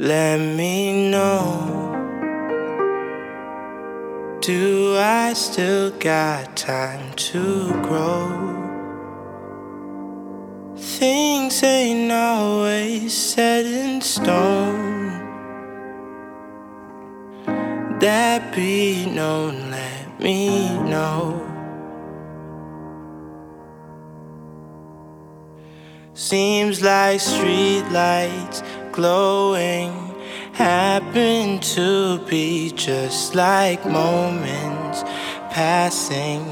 Let me know. Do I still got time to grow? Things ain't always set in stone. That be known, let me know. Seems like streetlights glowing happen to be just like moments passing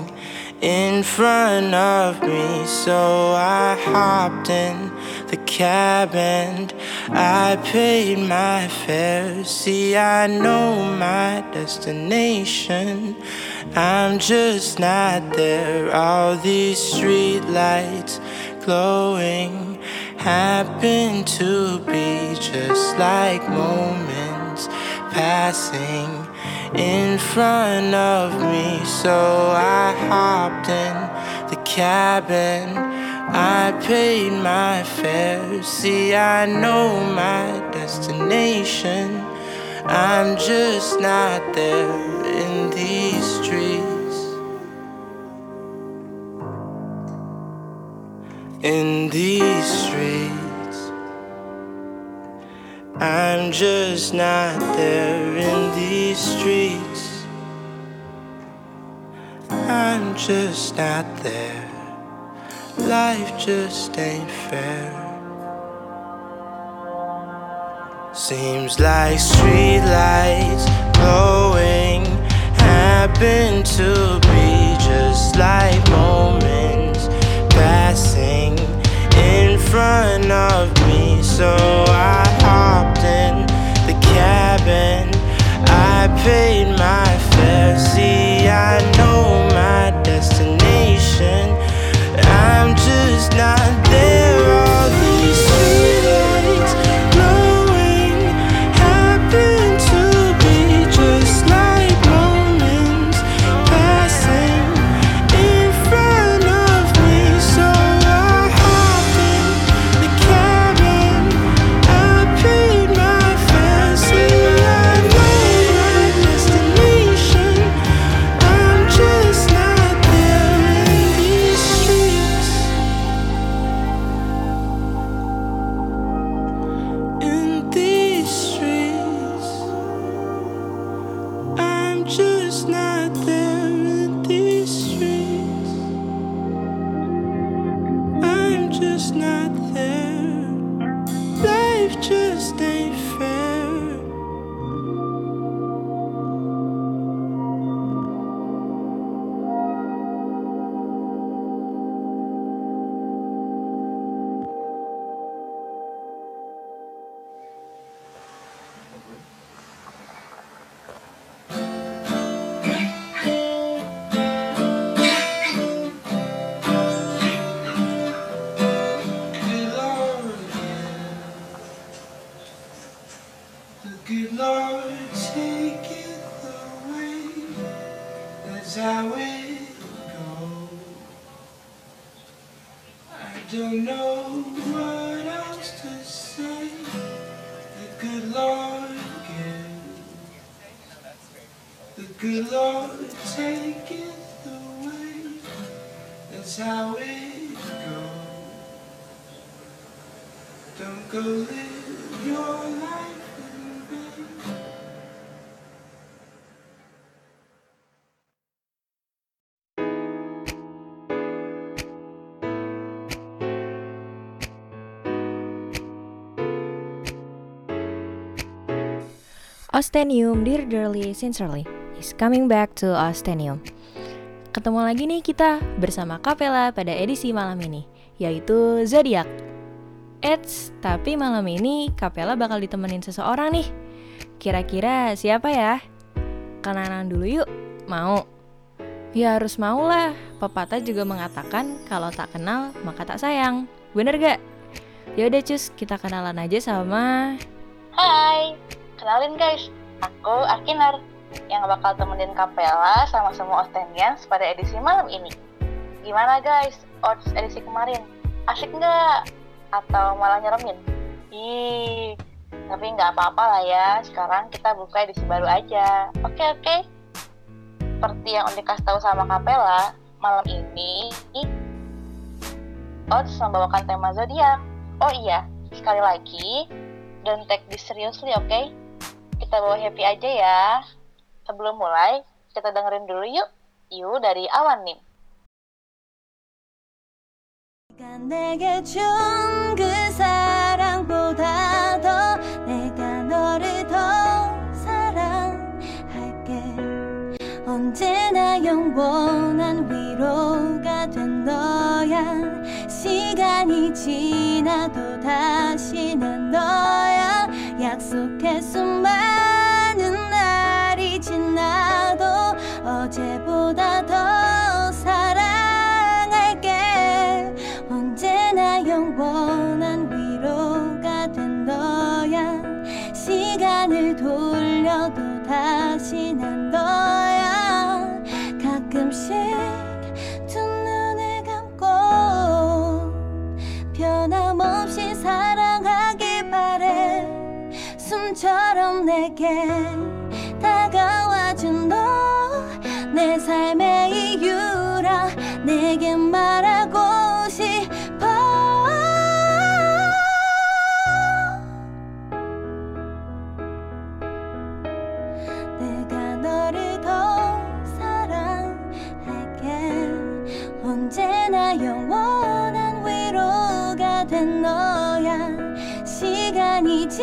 in front of me. So I hopped in the cab and I paid my fare. See, I know my destination. I'm just not there. All these street lights glowing happen to be just like moments passing in front of me. So I hopped in the cabin. I paid my fare. See, I know my destination. I'm just not there in these In these streets, I'm just not there in these streets. I'm just not there. Life just ain't fair. Seems like streetlights glowing happen to be just like moments front of me. So I hopped in the cabin. I paid my fare. See, I know my destination. I'm just not there. Ostenium, Dear Dearly Sincerely is coming back to Ostenium. Ketemu lagi nih kita bersama Kapela pada edisi malam ini, yaitu Zodiac. Eits, tapi malam ini Kapela bakal ditemenin seseorang nih. Kira-kira siapa ya? Kenalan dulu yuk, mau? Ya harus mau lah, pepatah juga mengatakan kalau tak kenal maka tak sayang. Bener gak? Yaudah cus, kita kenalan aja sama... Hai, kenalin guys, aku Akinar yang bakal temenin Kapela sama semua Ostenians pada edisi malam ini. Gimana guys, odds edisi kemarin? Asik nggak? Atau malah nyeremin? Ih, Tapi nggak apa-apa lah ya, sekarang kita buka edisi baru aja. Oke oke. Seperti yang udah kasih tahu sama Kapela, malam ini Odds membawakan tema zodiak. Oh iya, sekali lagi, don't take this seriously, oke? Okay? Kita bawa happy aja ya. Sebelum mulai, kita dengerin dulu yuk. Yuk dari Awan Nim. 내게 준 그 사랑보다 더 내가 너를 더 사랑할게 언제나 영원한 위로가 된 너야 시간이 지나도 다시 난 너야 약속해 수많은 날이 지나도 어제보다 더 사랑할게. 언제나 영원한 위로가 된 너야. 시간을 돌려도 다시 난 너야 숨처럼 내게 다가와준 너 내 삶의 이유라 내게 말하고 싶어. 내가 너를 더 사랑할게. 언제나 영원한 위로가 된 너야. 시간이 지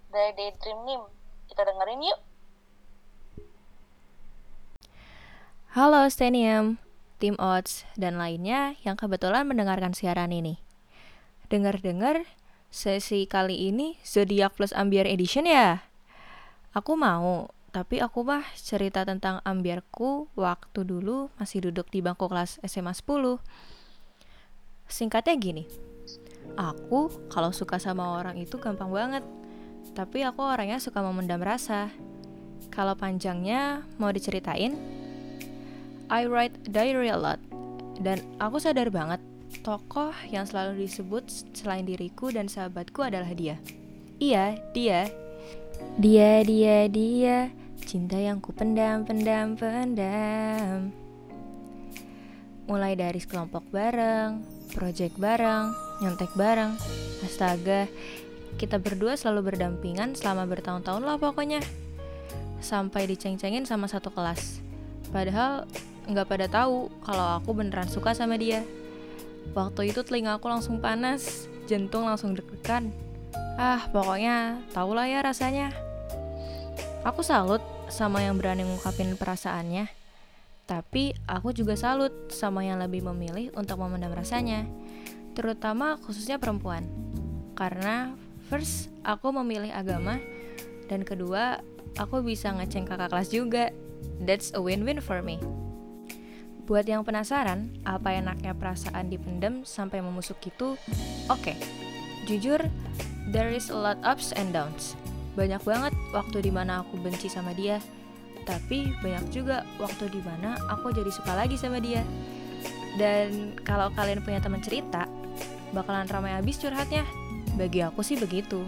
dari Daydream Nim. Kita dengerin yuk. Halo Stenium, tim Odds, dan lainnya yang kebetulan mendengarkan siaran ini. Dengar-dengar, sesi kali ini Zodiac plus Ambiar Edition ya? Aku mau, tapi aku mah cerita tentang ambiarku waktu dulu masih duduk di bangku kelas SMA 10. Singkatnya gini, aku kalau suka sama orang itu gampang banget, tapi aku orangnya suka memendam rasa. Kalau panjangnya mau diceritain, I write diary a lot, dan aku sadar banget tokoh yang selalu disebut selain diriku dan sahabatku adalah dia. Iya, dia. Dia, dia, dia, cinta yang ku pendam, pendam, pendam. Mulai dari sekelompok bareng, project bareng, nyontek bareng. Astaga, kita berdua selalu berdampingan selama bertahun-tahun lah pokoknya. Sampai diceng-cengin sama satu kelas. Padahal nggak pada tahu kalau aku beneran suka sama dia. Waktu itu telinga aku langsung panas, jantung langsung deg-degan. Ah, pokoknya tau lah ya rasanya. Aku salut sama yang berani ngungkapin perasaannya. Tapi aku juga salut sama yang lebih memilih untuk memendam rasanya. Terutama khususnya perempuan. Karena first, aku memilih agama. Dan kedua, aku bisa ngeceng kakak kelas juga. That's a win-win for me. Buat yang penasaran, apa enaknya perasaan dipendam sampai memusuk gitu? Oke, jujur, there is a lot ups and downs. Banyak banget waktu di mana aku benci sama dia, tapi banyak juga waktu di mana aku jadi suka lagi sama dia. Dan kalau kalian punya teman cerita, bakalan ramai habis curhatnya. Bagi aku sih begitu.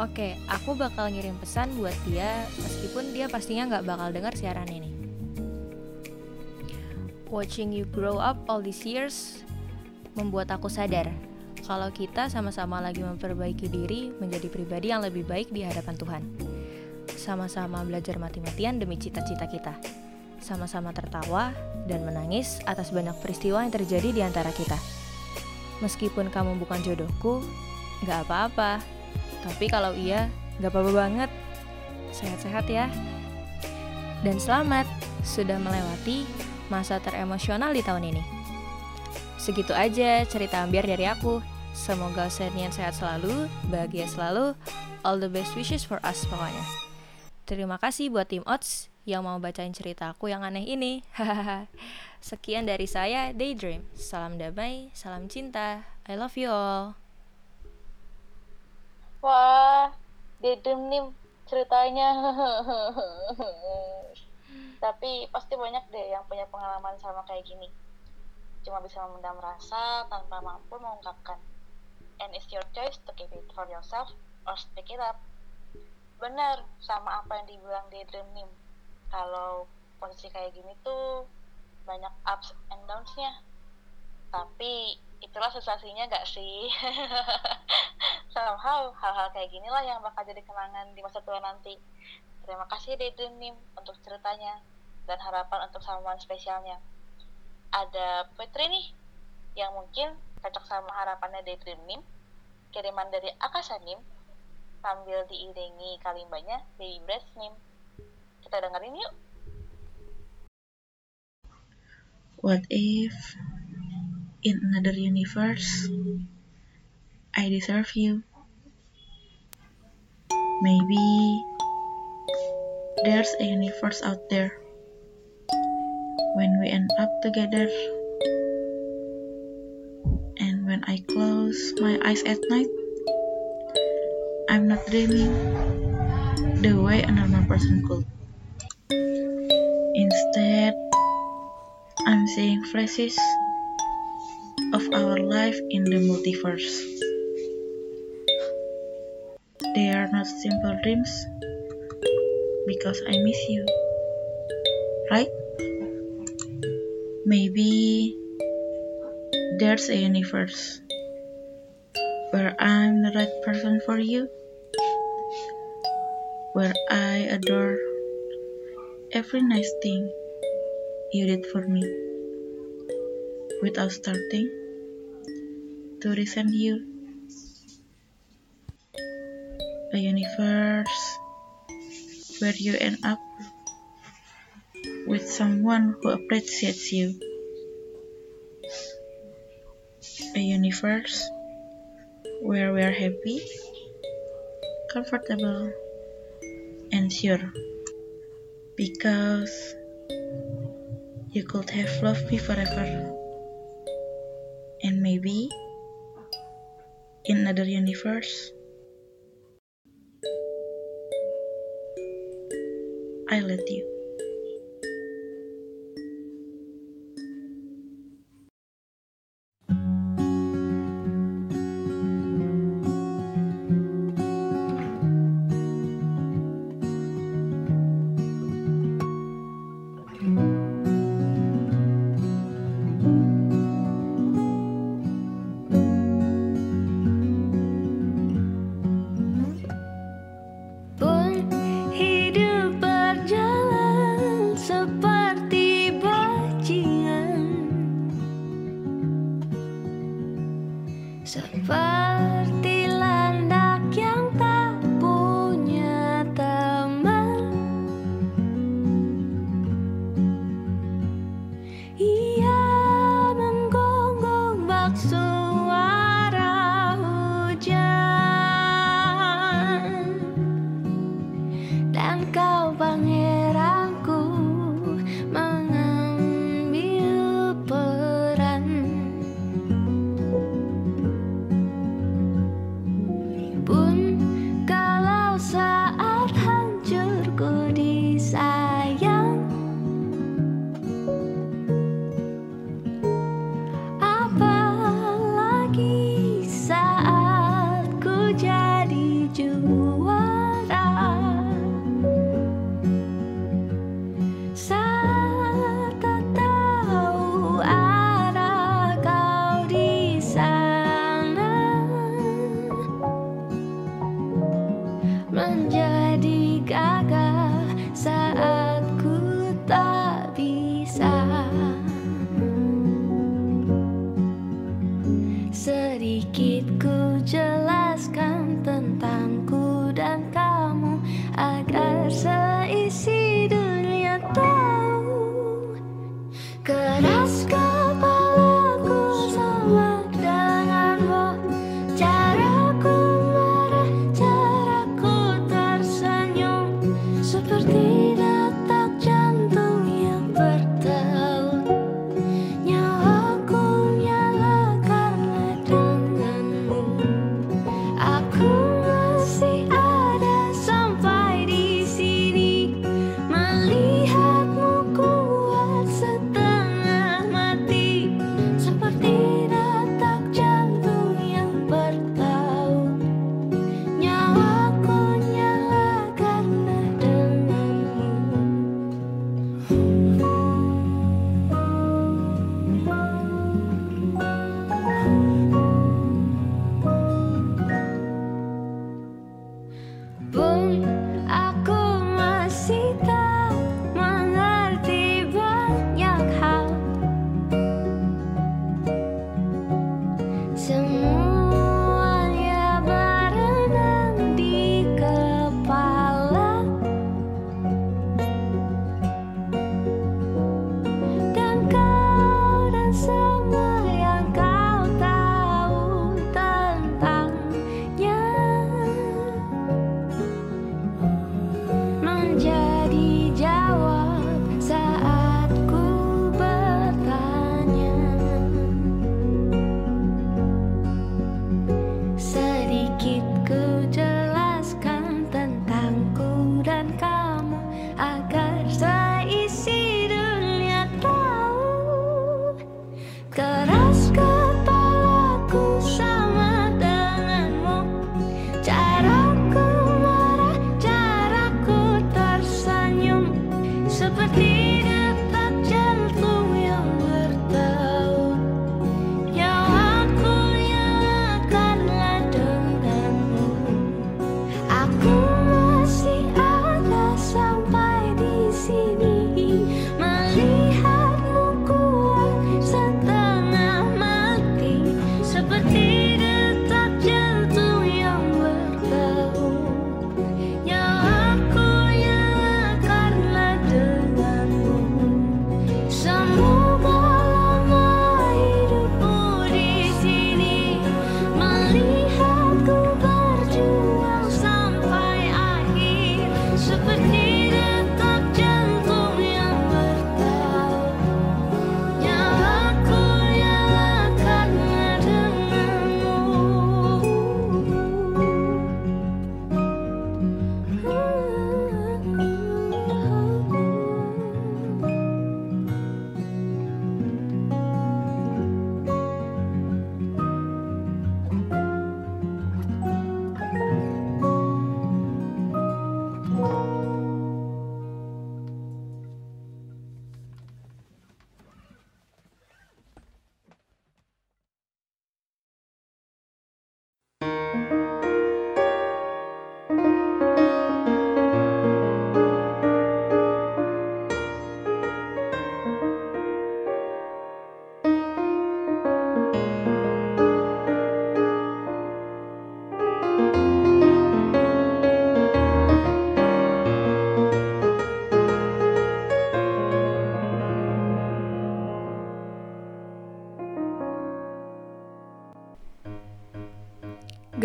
Oke, aku bakal ngirim pesan buat dia, meskipun dia pastinya nggak bakal dengar siaran ini. Watching you grow up all these years membuat aku sadar kalau kita sama-sama lagi memperbaiki diri menjadi pribadi yang lebih baik di hadapan Tuhan. Sama-sama belajar mati-matian demi cita-cita kita. Sama-sama tertawa dan menangis atas banyak peristiwa yang terjadi di antara kita. Meskipun kamu bukan jodohku, nggak apa-apa. Tapi kalau iya, nggak apa-apa banget. Sehat-sehat ya. Dan selamat sudah melewati masa teremosional di tahun ini. Segitu aja cerita ambiar dari aku. Semoga Senian sehat selalu, bahagia selalu, all the best wishes for us pokoknya. Terima kasih buat tim Ots yang mau bacain cerita aku yang aneh ini. Sekian dari saya, Daydream. Salam damai, salam cinta. I love you all. Wah, dedem nih ceritanya. Tapi pasti banyak deh yang punya pengalaman sama kayak gini. Cuma bisa memendam rasa tanpa mampu mengungkapkan. And it's your choice to keep it for yourself or speak it up. Bener, sama apa yang dibilang Dedem nih. Kalau posisi kayak gini tuh banyak ups and downs-nya. Tapi itulah sensasinya gak sih? Somehow, hal-hal kayak ginilah yang bakal jadi kenangan di masa tua nanti. Terima kasih Dedem Nim untuk ceritanya dan harapan untuk someone spesialnya. Ada Putri nih yang mungkin cocok sama harapannya Daydream Nim, kiriman dari Akasa Nim, sambil diiringi kalimbanya Baby Breast Nim. Kita dengerin yuk. What if in another universe I deserve you? Maybe there's a universe out there when we end up together. And when I close my eyes at night, I'm not dreaming the way a normal person could. Instead, I'm seeing flashes of our life in the multiverse. They are not simple dreams because I miss you, right? Maybe there's a universe where I'm the right person for you, where I adore every nice thing you did for me without starting to resent you. A universe where you end up with someone who appreciates you. A universe where we are happy, comfortable, and sure. Because you could have loved me forever. And maybe in another universe, I let you.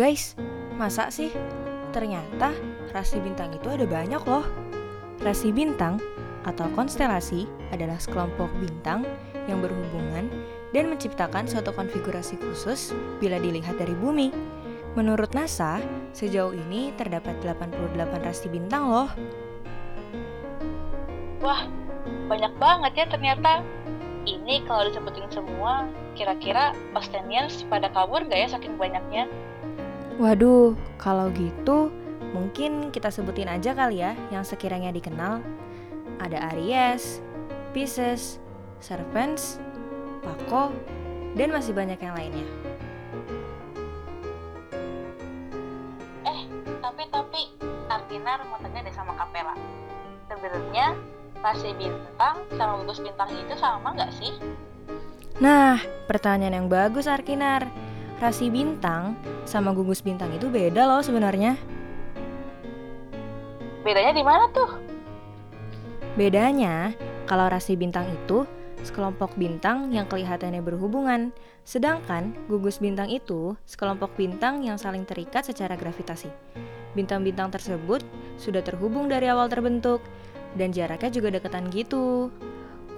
Guys, masa sih? Ternyata rasi bintang itu ada banyak loh. Rasi bintang atau konstelasi adalah sekelompok bintang yang berhubungan dan menciptakan suatu konfigurasi khusus bila dilihat dari bumi. Menurut NASA, sejauh ini terdapat 88 rasi bintang loh. Wah, banyak banget ya ternyata. Ini kalau disebutin semua, kira-kira Austinians pada kabur gak ya saking banyaknya? Waduh, kalau gitu mungkin kita sebutin aja kali ya yang sekiranya dikenal. Ada Aries, Pisces, Serpents, Pako, dan masih banyak yang lainnya. Eh, tapi tapi deh sama Kapela. Sebenarnya rasi bintang sama gugus bintang itu sama nggak sih? Nah, pertanyaan yang bagus Arkinar. Rasi bintang sama gugus bintang itu beda loh sebenarnya. Bedanya di mana tuh? Bedanya, kalau rasi bintang itu sekelompok bintang yang kelihatannya berhubungan, sedangkan gugus bintang itu sekelompok bintang yang saling terikat secara gravitasi. Bintang-bintang tersebut sudah terhubung dari awal terbentuk dan jaraknya juga deketan gitu.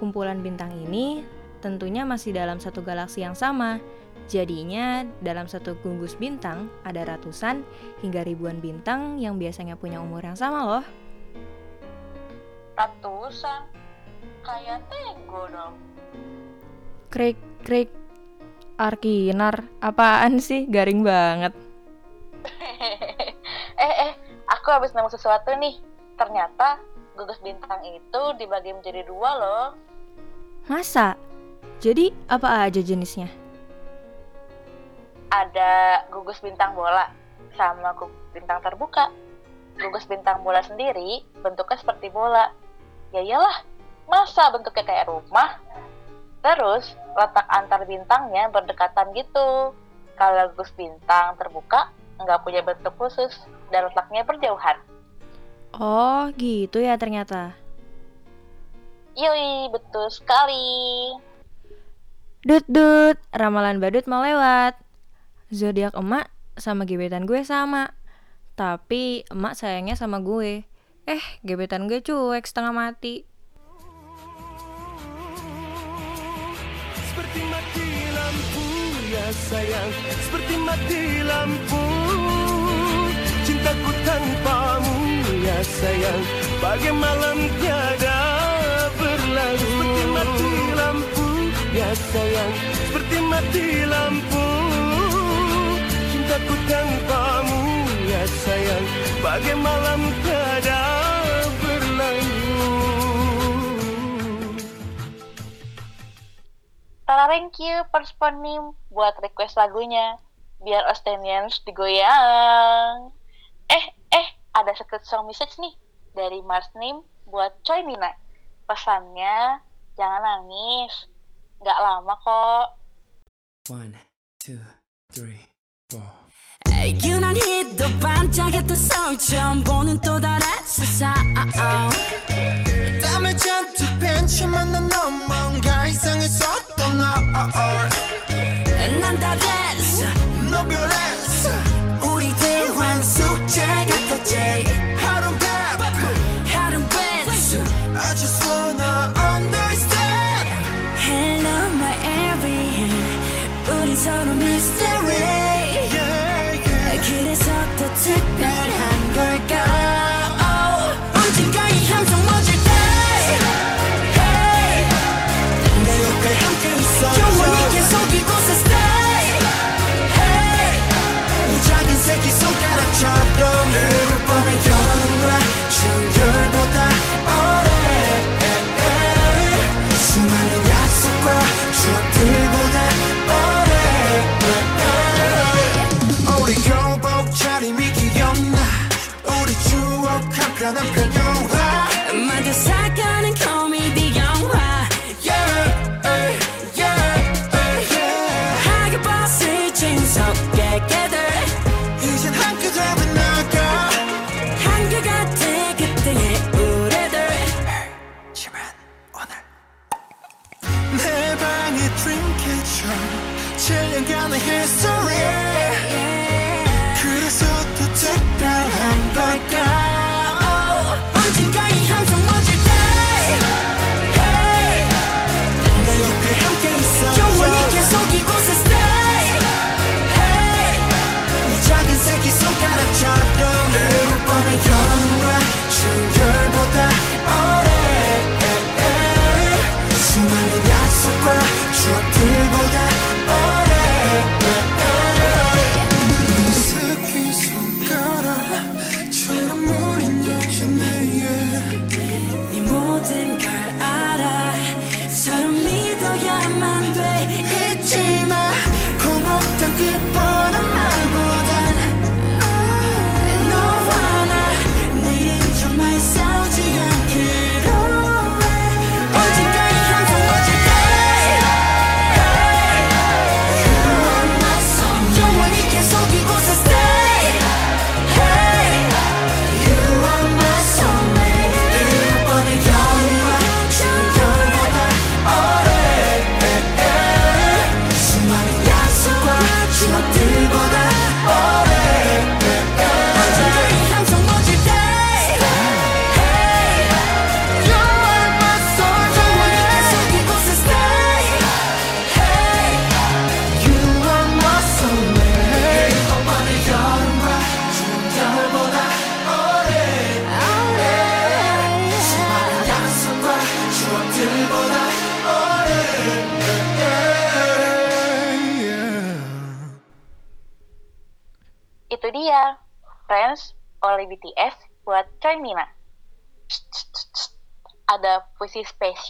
Kumpulan bintang ini tentunya masih dalam satu galaksi yang sama. Jadinya dalam satu gugus bintang ada ratusan hingga ribuan bintang yang biasanya punya umur yang sama loh. Ratusan. Kayak Tego dong. Krik krik Arkinar, apaan sih? Garing banget. eh eh, aku habis nemu sesuatu nih. Ternyata gugus bintang itu dibagi menjadi dua loh. Masa? Jadi apa aja jenisnya? Ada gugus bintang bola sama gugus bintang terbuka. Gugus bintang bola sendiri bentuknya seperti bola. Ya iyalah, masa bentuknya kayak rumah? Terus letak antar bintangnya berdekatan gitu. Kalau gugus bintang terbuka nggak punya bentuk khusus dan letaknya berjauhan. Oh, gitu ya ternyata. Yoi, betul sekali. Dut dut, ramalan badut mau lewat. Zodiak emak sama gebetan gue sama. Tapi emak sayangnya sama gue. Eh, gebetan gue cuek setengah mati. Seperti mati lampu ya sayang Seperti mati lampu Cintaku tanpamu ya sayang Bagai malam tiada berlalu Seperti mati lampu ya sayang Seperti mati lampu cintaku tanpamu? Ya sayang Bagai malam tiada berlalu. Tara thank you Persponi buat request lagunya. Biar Ostenians digoyang. Eh, eh, ada secret song message nih Dari Mars Nim buat Choi Nina Pesannya, jangan nangis. Gak lama kok. One, two, three, four. 유난 히도 반짝였던 서울 처음 보는 또 다른 세상 땀을 잔뜩 벤치만 난 뭔가 이상했었던 너난 다른 너 별에 just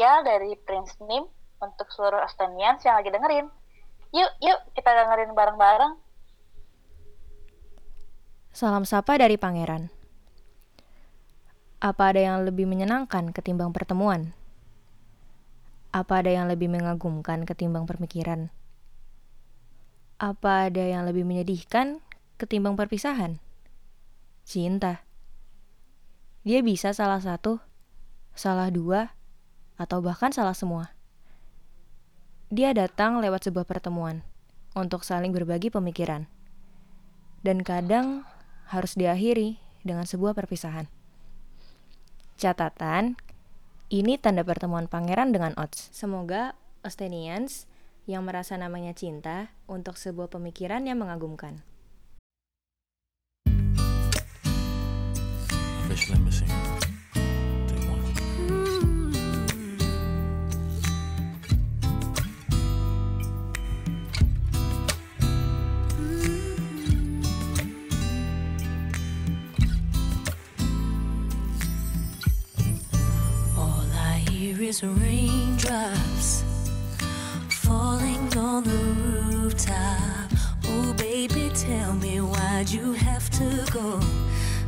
spesial dari Prince Nim untuk seluruh Estonians yang lagi dengerin. Yuk, yuk kita dengerin bareng-bareng. Salam sapa dari Pangeran. Apa ada yang lebih menyenangkan ketimbang pertemuan? Apa ada yang lebih mengagumkan ketimbang pemikiran? Apa ada yang lebih menyedihkan ketimbang perpisahan? Cinta. Dia bisa salah satu, salah dua, atau bahkan salah semua. Dia datang lewat sebuah pertemuan untuk saling berbagi pemikiran. Dan kadang harus diakhiri dengan sebuah perpisahan. Catatan, ini tanda pertemuan pangeran dengan Ots. Semoga Ostenians yang merasa namanya cinta untuk sebuah pemikiran yang mengagumkan. Fish, limousine. is raindrops falling on the rooftop. Oh, baby, tell me why'd you have to go?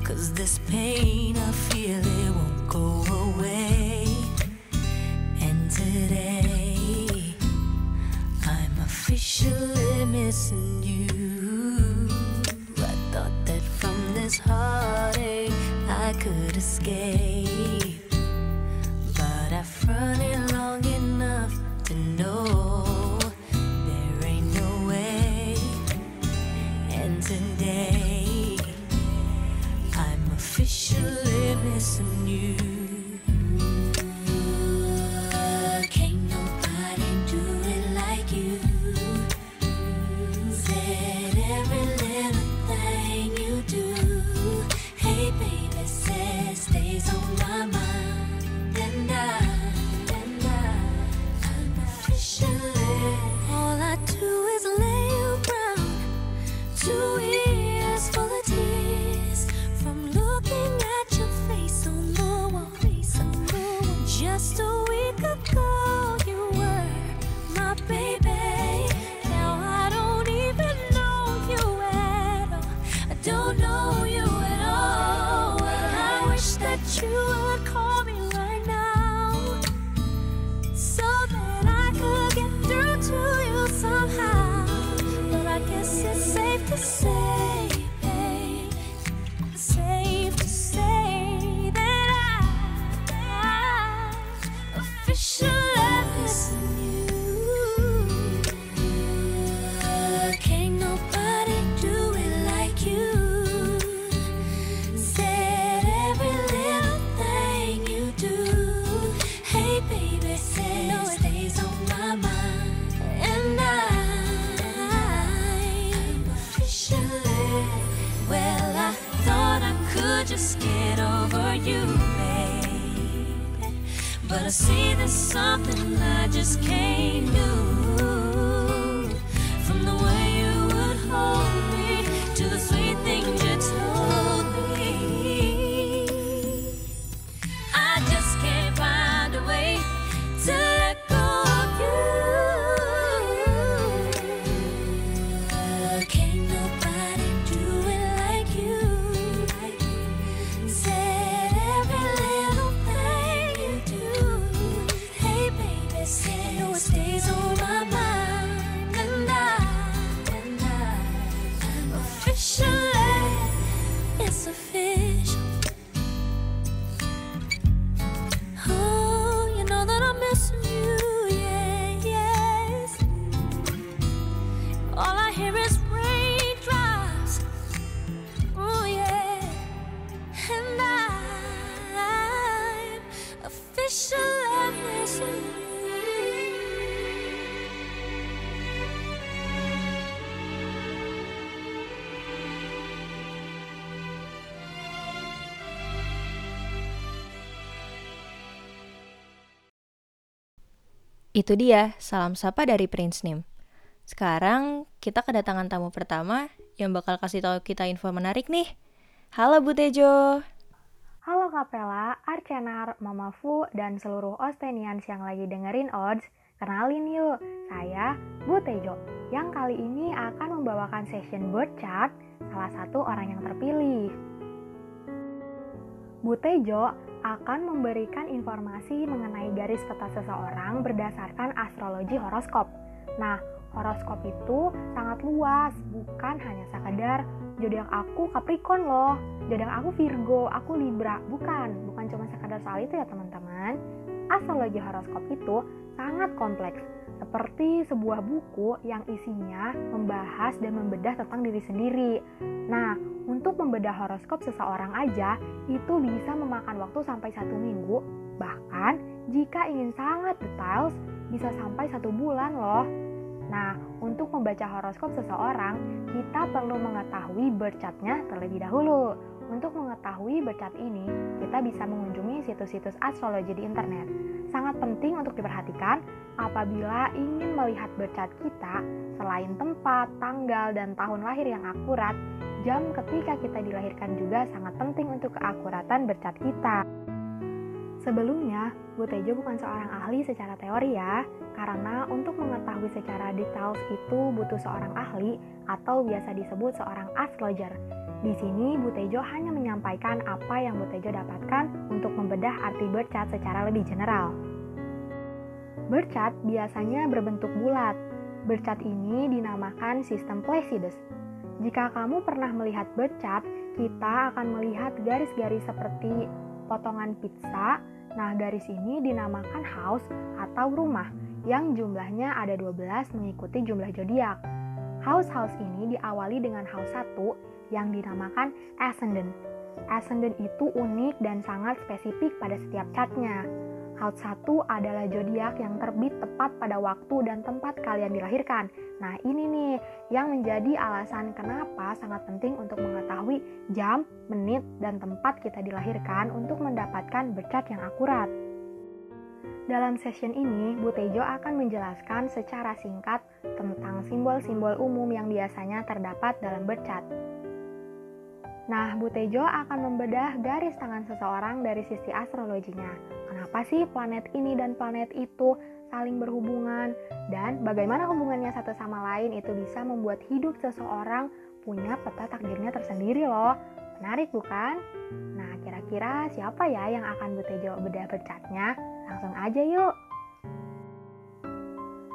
Cause this pain I feel it won't go away. And today I'm officially missing you. I thought that from this heartache I could escape. But I've run it long enough to know there ain't no way. And today I'm officially missing Itu dia, salam sapa dari Prince Nim. Sekarang kita kedatangan tamu pertama yang bakal kasih tahu kita info menarik nih. Halo Bu Tejo. Halo Kapela, Archenar, Mama Fu, dan seluruh Ostenians yang lagi dengerin Odds. Kenalin yuk, saya Bu Tejo, yang kali ini akan membawakan session bird chart salah satu orang yang terpilih. Bu Tejo akan memberikan informasi mengenai garis peta seseorang berdasarkan astrologi horoskop. Nah, horoskop itu sangat luas, bukan hanya sekadar zodiak aku Capricorn loh, zodiak aku Virgo, aku Libra, bukan, bukan cuma sekadar soal itu ya teman-teman. Astrologi horoskop itu sangat kompleks, seperti sebuah buku yang isinya membahas dan membedah tentang diri sendiri. Nah, untuk membedah horoskop seseorang aja itu bisa memakan waktu sampai satu minggu, bahkan jika ingin sangat details bisa sampai satu bulan loh. Nah, untuk membaca horoskop seseorang, kita perlu mengetahui birth terlebih dahulu. Untuk mengetahui birth chart ini, kita bisa mengunjungi situs-situs astrologi di internet. Sangat penting untuk diperhatikan apabila ingin melihat birth chart kita, selain tempat, tanggal, dan tahun lahir yang akurat, jam ketika kita dilahirkan juga sangat penting untuk keakuratan birth chart kita. Sebelumnya, Bu Tejo bukan seorang ahli secara teori ya, karena untuk mengetahui secara details itu butuh seorang ahli atau biasa disebut seorang astrologer. Di sini Bu Tejo hanya menyampaikan apa yang Bu Tejo dapatkan untuk membedah arti birth chart secara lebih general. Birth chart biasanya berbentuk bulat. Bercat ini dinamakan sistem Placidus. Jika kamu pernah melihat bercat, kita akan melihat garis-garis seperti potongan pizza. Nah, garis ini dinamakan house atau rumah yang jumlahnya ada 12 mengikuti jumlah zodiak. House-house ini diawali dengan house 1 yang dinamakan ascendant. Ascendant itu unik dan sangat spesifik pada setiap catnya. House 1 adalah zodiak yang terbit tepat pada waktu dan tempat kalian dilahirkan. Nah, ini nih yang menjadi alasan kenapa sangat penting untuk mengetahui jam, menit, dan tempat kita dilahirkan untuk mendapatkan bercat yang akurat. Dalam session ini, Bu Tejo akan menjelaskan secara singkat tentang simbol-simbol umum yang biasanya terdapat dalam bercat. Nah, Bu Tejo akan membedah garis tangan seseorang dari sisi astrologinya. Kenapa sih planet ini dan planet itu saling berhubungan dan bagaimana hubungannya satu sama lain itu bisa membuat hidup seseorang punya peta takdirnya tersendiri loh. Menarik bukan? Nah, kira-kira siapa ya yang akan Bu Tejo bedah bercatnya? Langsung aja yuk.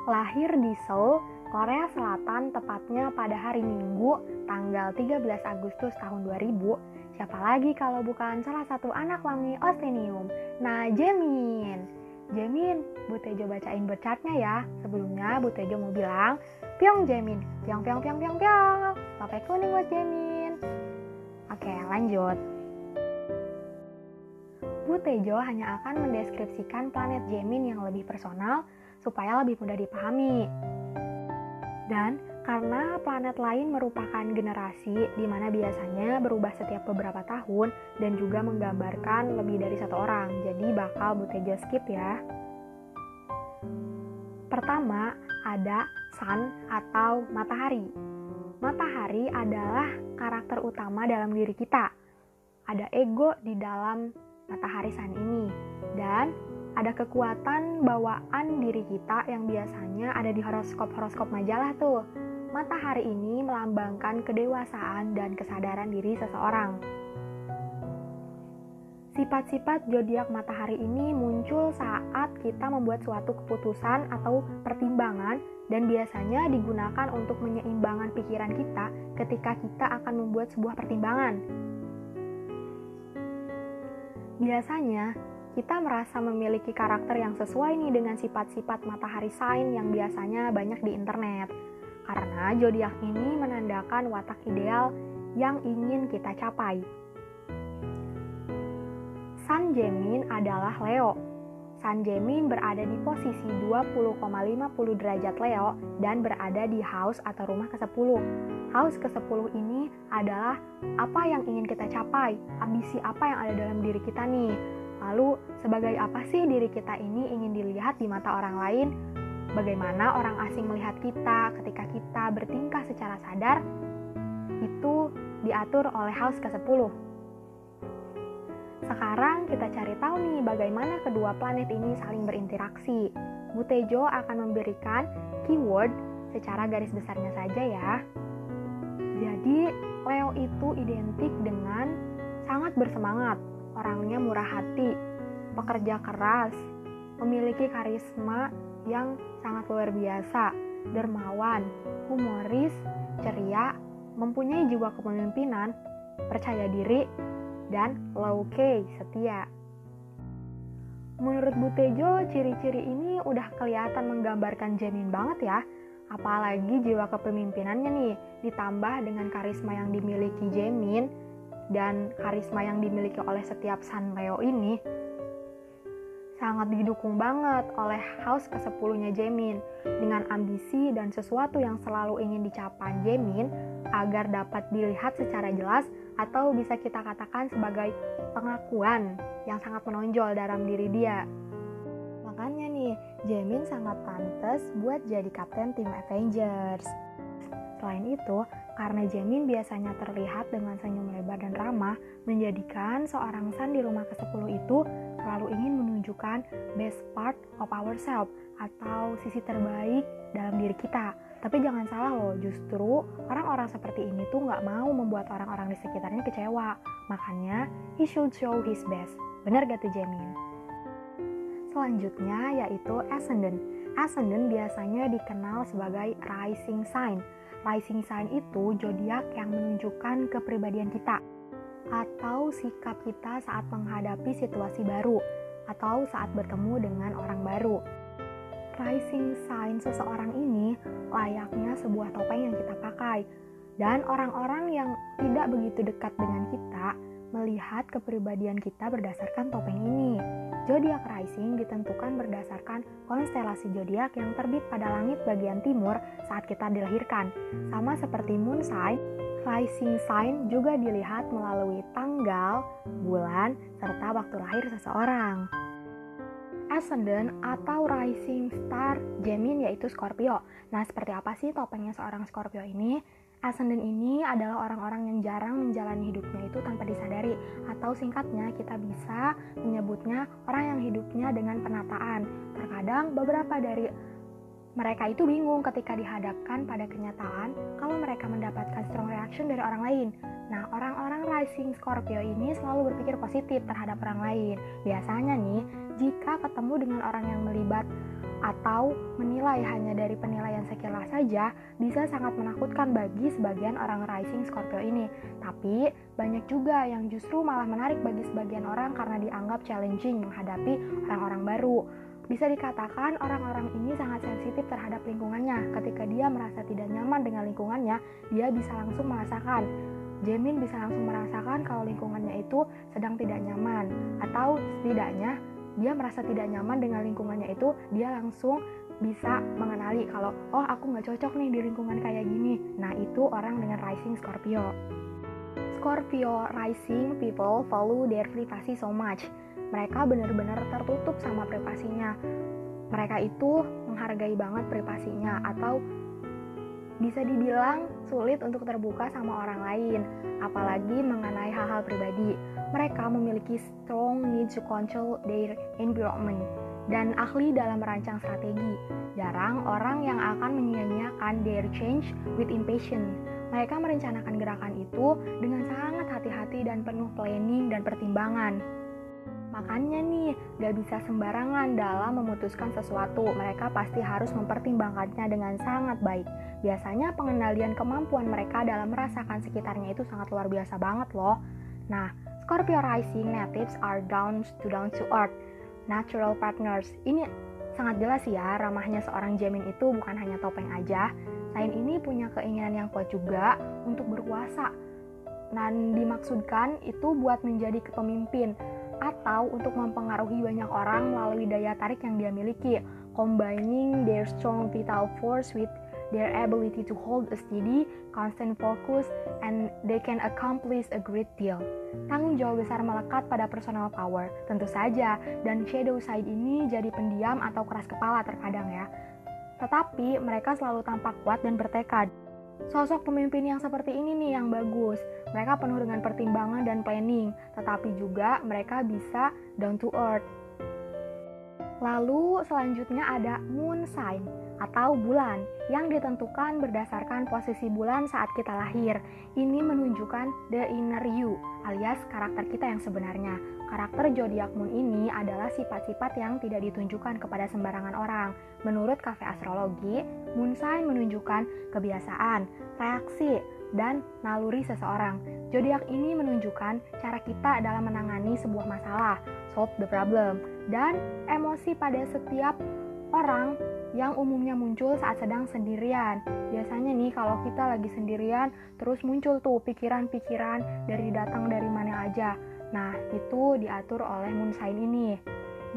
Lahir di Seoul, Korea Selatan tepatnya pada hari Minggu tanggal 13 Agustus tahun 2000 siapa lagi kalau bukan salah satu anak wangi Ostenium nah Jemin Jemin, Bu Tejo bacain bercatnya ya. Sebelumnya Bu Tejo mau bilang Pyong Jemin, pyong pyong pyong pyong pyong. Tope kuning buat Jemin Oke lanjut. Bu Tejo hanya akan mendeskripsikan planet Jemin yang lebih personal supaya lebih mudah dipahami. Dan karena planet lain merupakan generasi di mana biasanya berubah setiap beberapa tahun dan juga menggambarkan lebih dari satu orang, jadi bakal Bu Tejo skip ya. Pertama, ada sun atau matahari. Matahari adalah karakter utama dalam diri kita. Ada ego di dalam matahari sun ini dan ada kekuatan bawaan diri kita yang biasanya ada di horoskop-horoskop majalah tuh. Matahari ini melambangkan kedewasaan dan kesadaran diri seseorang. Sifat-sifat zodiak matahari ini muncul saat kita membuat suatu keputusan atau pertimbangan dan biasanya digunakan untuk menyeimbangkan pikiran kita ketika kita akan membuat sebuah pertimbangan. Biasanya, kita merasa memiliki karakter yang sesuai nih dengan sifat-sifat matahari sign yang biasanya banyak di internet. Karena zodiak ini menandakan watak ideal yang ingin kita capai. Sun Gemini adalah Leo. Sun Gemini berada di posisi 20,50 derajat Leo dan berada di house atau rumah ke-10. House ke-10 ini adalah apa yang ingin kita capai, ambisi apa yang ada dalam diri kita nih Lalu, sebagai apa sih diri kita ini ingin dilihat di mata orang lain? Bagaimana orang asing melihat kita ketika kita bertingkah secara sadar? Itu diatur oleh house ke-10. Sekarang kita cari tahu nih bagaimana kedua planet ini saling berinteraksi. Bu Tejo akan memberikan keyword secara garis besarnya saja ya. Jadi, Leo itu identik dengan sangat bersemangat, orangnya murah hati, pekerja keras, memiliki karisma yang sangat luar biasa, dermawan, humoris, ceria, mempunyai jiwa kepemimpinan, percaya diri, dan low key, setia. Menurut Bu Tejo, ciri-ciri ini udah kelihatan menggambarkan Jamin banget ya. Apalagi jiwa kepemimpinannya nih, ditambah dengan karisma yang dimiliki Jamin, dan karisma yang dimiliki oleh setiap Sun Leo ini sangat didukung banget oleh house ke-10-nya Jemin dengan ambisi dan sesuatu yang selalu ingin dicapai Jemin agar dapat dilihat secara jelas atau bisa kita katakan sebagai pengakuan yang sangat menonjol dalam diri dia. Makanya nih, Jemin sangat pantas buat jadi kapten tim Avengers. Selain itu, karena Jamin biasanya terlihat dengan senyum lebar dan ramah, menjadikan seorang San di rumah ke-10 itu selalu ingin menunjukkan best part of ourselves atau sisi terbaik dalam diri kita. Tapi jangan salah loh, justru orang-orang seperti ini tuh nggak mau membuat orang-orang di sekitarnya kecewa. Makanya, he should show his best. Bener gak tuh Jamin? Selanjutnya yaitu ascendant. Ascendant biasanya dikenal sebagai rising sign. Rising sign itu zodiak yang menunjukkan kepribadian kita atau sikap kita saat menghadapi situasi baru atau saat bertemu dengan orang baru. Rising sign seseorang ini layaknya sebuah topeng yang kita pakai dan orang-orang yang tidak begitu dekat dengan kita melihat kepribadian kita berdasarkan topeng ini. Zodiak rising ditentukan berdasarkan konstelasi zodiak yang terbit pada langit bagian timur saat kita dilahirkan. Sama seperti moon sign, rising sign juga dilihat melalui tanggal, bulan, serta waktu lahir seseorang. Ascendant atau rising star Gemini yaitu Scorpio. Nah, seperti apa sih topengnya seorang Scorpio ini? Ascendant ini adalah orang-orang yang jarang menjalani hidupnya itu tanpa disadari atau singkatnya kita bisa menyebutnya orang yang hidupnya dengan penataan. Terkadang beberapa dari mereka itu bingung ketika dihadapkan pada kenyataan kalau mereka mendapatkan strong reaction dari orang lain. Nah, orang-orang rising Scorpio ini selalu berpikir positif terhadap orang lain. Biasanya nih, jika ketemu dengan orang yang melibat atau menilai hanya dari penilaian sekilas saja bisa sangat menakutkan bagi sebagian orang rising Scorpio ini. Tapi banyak juga yang justru malah menarik bagi sebagian orang karena dianggap challenging menghadapi orang-orang baru. Bisa dikatakan orang-orang ini sangat sensitif terhadap lingkungannya. Ketika dia merasa tidak nyaman dengan lingkungannya, dia bisa langsung merasakan Jamin bisa langsung merasakan kalau lingkungannya itu sedang tidak nyaman atau setidaknya dia merasa tidak nyaman dengan lingkungannya itu dia langsung bisa mengenali kalau oh aku nggak cocok nih di lingkungan kayak gini. Nah itu orang dengan rising Scorpio. Scorpio rising people follow their privasi so much. Mereka benar-benar tertutup sama privasinya. Mereka itu menghargai banget privasinya atau bisa dibilang sulit untuk terbuka sama orang lain, apalagi mengenai hal-hal pribadi. Mereka memiliki strong need to control their environment dan ahli dalam merancang strategi. Jarang orang yang akan menyia-nyiakan their change with impatience. Mereka merencanakan gerakan itu dengan sangat hati-hati dan penuh planning dan pertimbangan. Makanya nih, gak bisa sembarangan dalam memutuskan sesuatu. Mereka pasti harus mempertimbangkannya dengan sangat baik. Biasanya pengendalian kemampuan mereka dalam merasakan sekitarnya itu sangat luar biasa banget loh. Nah, Scorpio rising natives are down to down to earth, natural partners. Ini sangat jelas ya, ramahnya seorang Jamin itu bukan hanya topeng aja. Selain ini punya keinginan yang kuat juga untuk berkuasa. Dan dimaksudkan itu buat menjadi kepemimpin atau untuk mempengaruhi banyak orang melalui daya tarik yang dia miliki, combining their strong vital force with their ability to hold a steady, constant focus, and they can accomplish a great deal. Tanggung jawab besar melekat pada personal power, tentu saja, dan shadow side ini jadi pendiam atau keras kepala terkadang ya. Tetapi mereka selalu tampak kuat dan bertekad. Sosok pemimpin yang seperti ini nih yang bagus. Mereka penuh dengan pertimbangan dan planning, tetapi juga mereka bisa down to earth. Lalu selanjutnya ada moon sign atau bulan yang ditentukan berdasarkan posisi bulan saat kita lahir. Ini menunjukkan the inner you alias karakter kita yang sebenarnya. Karakter zodiak moon ini adalah sifat-sifat yang tidak ditunjukkan kepada sembarangan orang. Menurut kafe astrologi, moon sign menunjukkan kebiasaan, reaksi, dan naluri seseorang. Zodiak ini menunjukkan cara kita dalam menangani sebuah masalah, solve the problem, dan emosi pada setiap orang yang umumnya muncul saat sedang sendirian. Biasanya nih kalau kita lagi sendirian terus muncul tuh pikiran-pikiran dari datang dari mana aja. Nah, itu diatur oleh moon sign ini.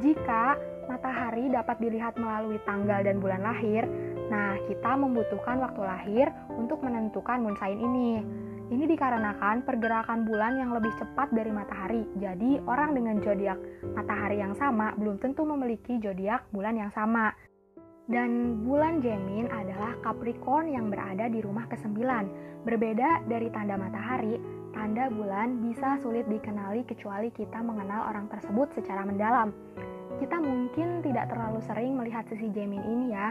Jika matahari dapat dilihat melalui tanggal dan bulan lahir, nah kita membutuhkan waktu lahir untuk menentukan moon sign ini. Ini dikarenakan pergerakan bulan yang lebih cepat dari matahari. Jadi, orang dengan zodiak matahari yang sama belum tentu memiliki zodiak bulan yang sama. Dan bulan Gemini adalah Capricorn yang berada di rumah ke-9. Berbeda dari tanda matahari, tanda bulan bisa sulit dikenali kecuali kita mengenal orang tersebut secara mendalam. Kita mungkin tidak terlalu sering melihat sisi Gemini ini ya,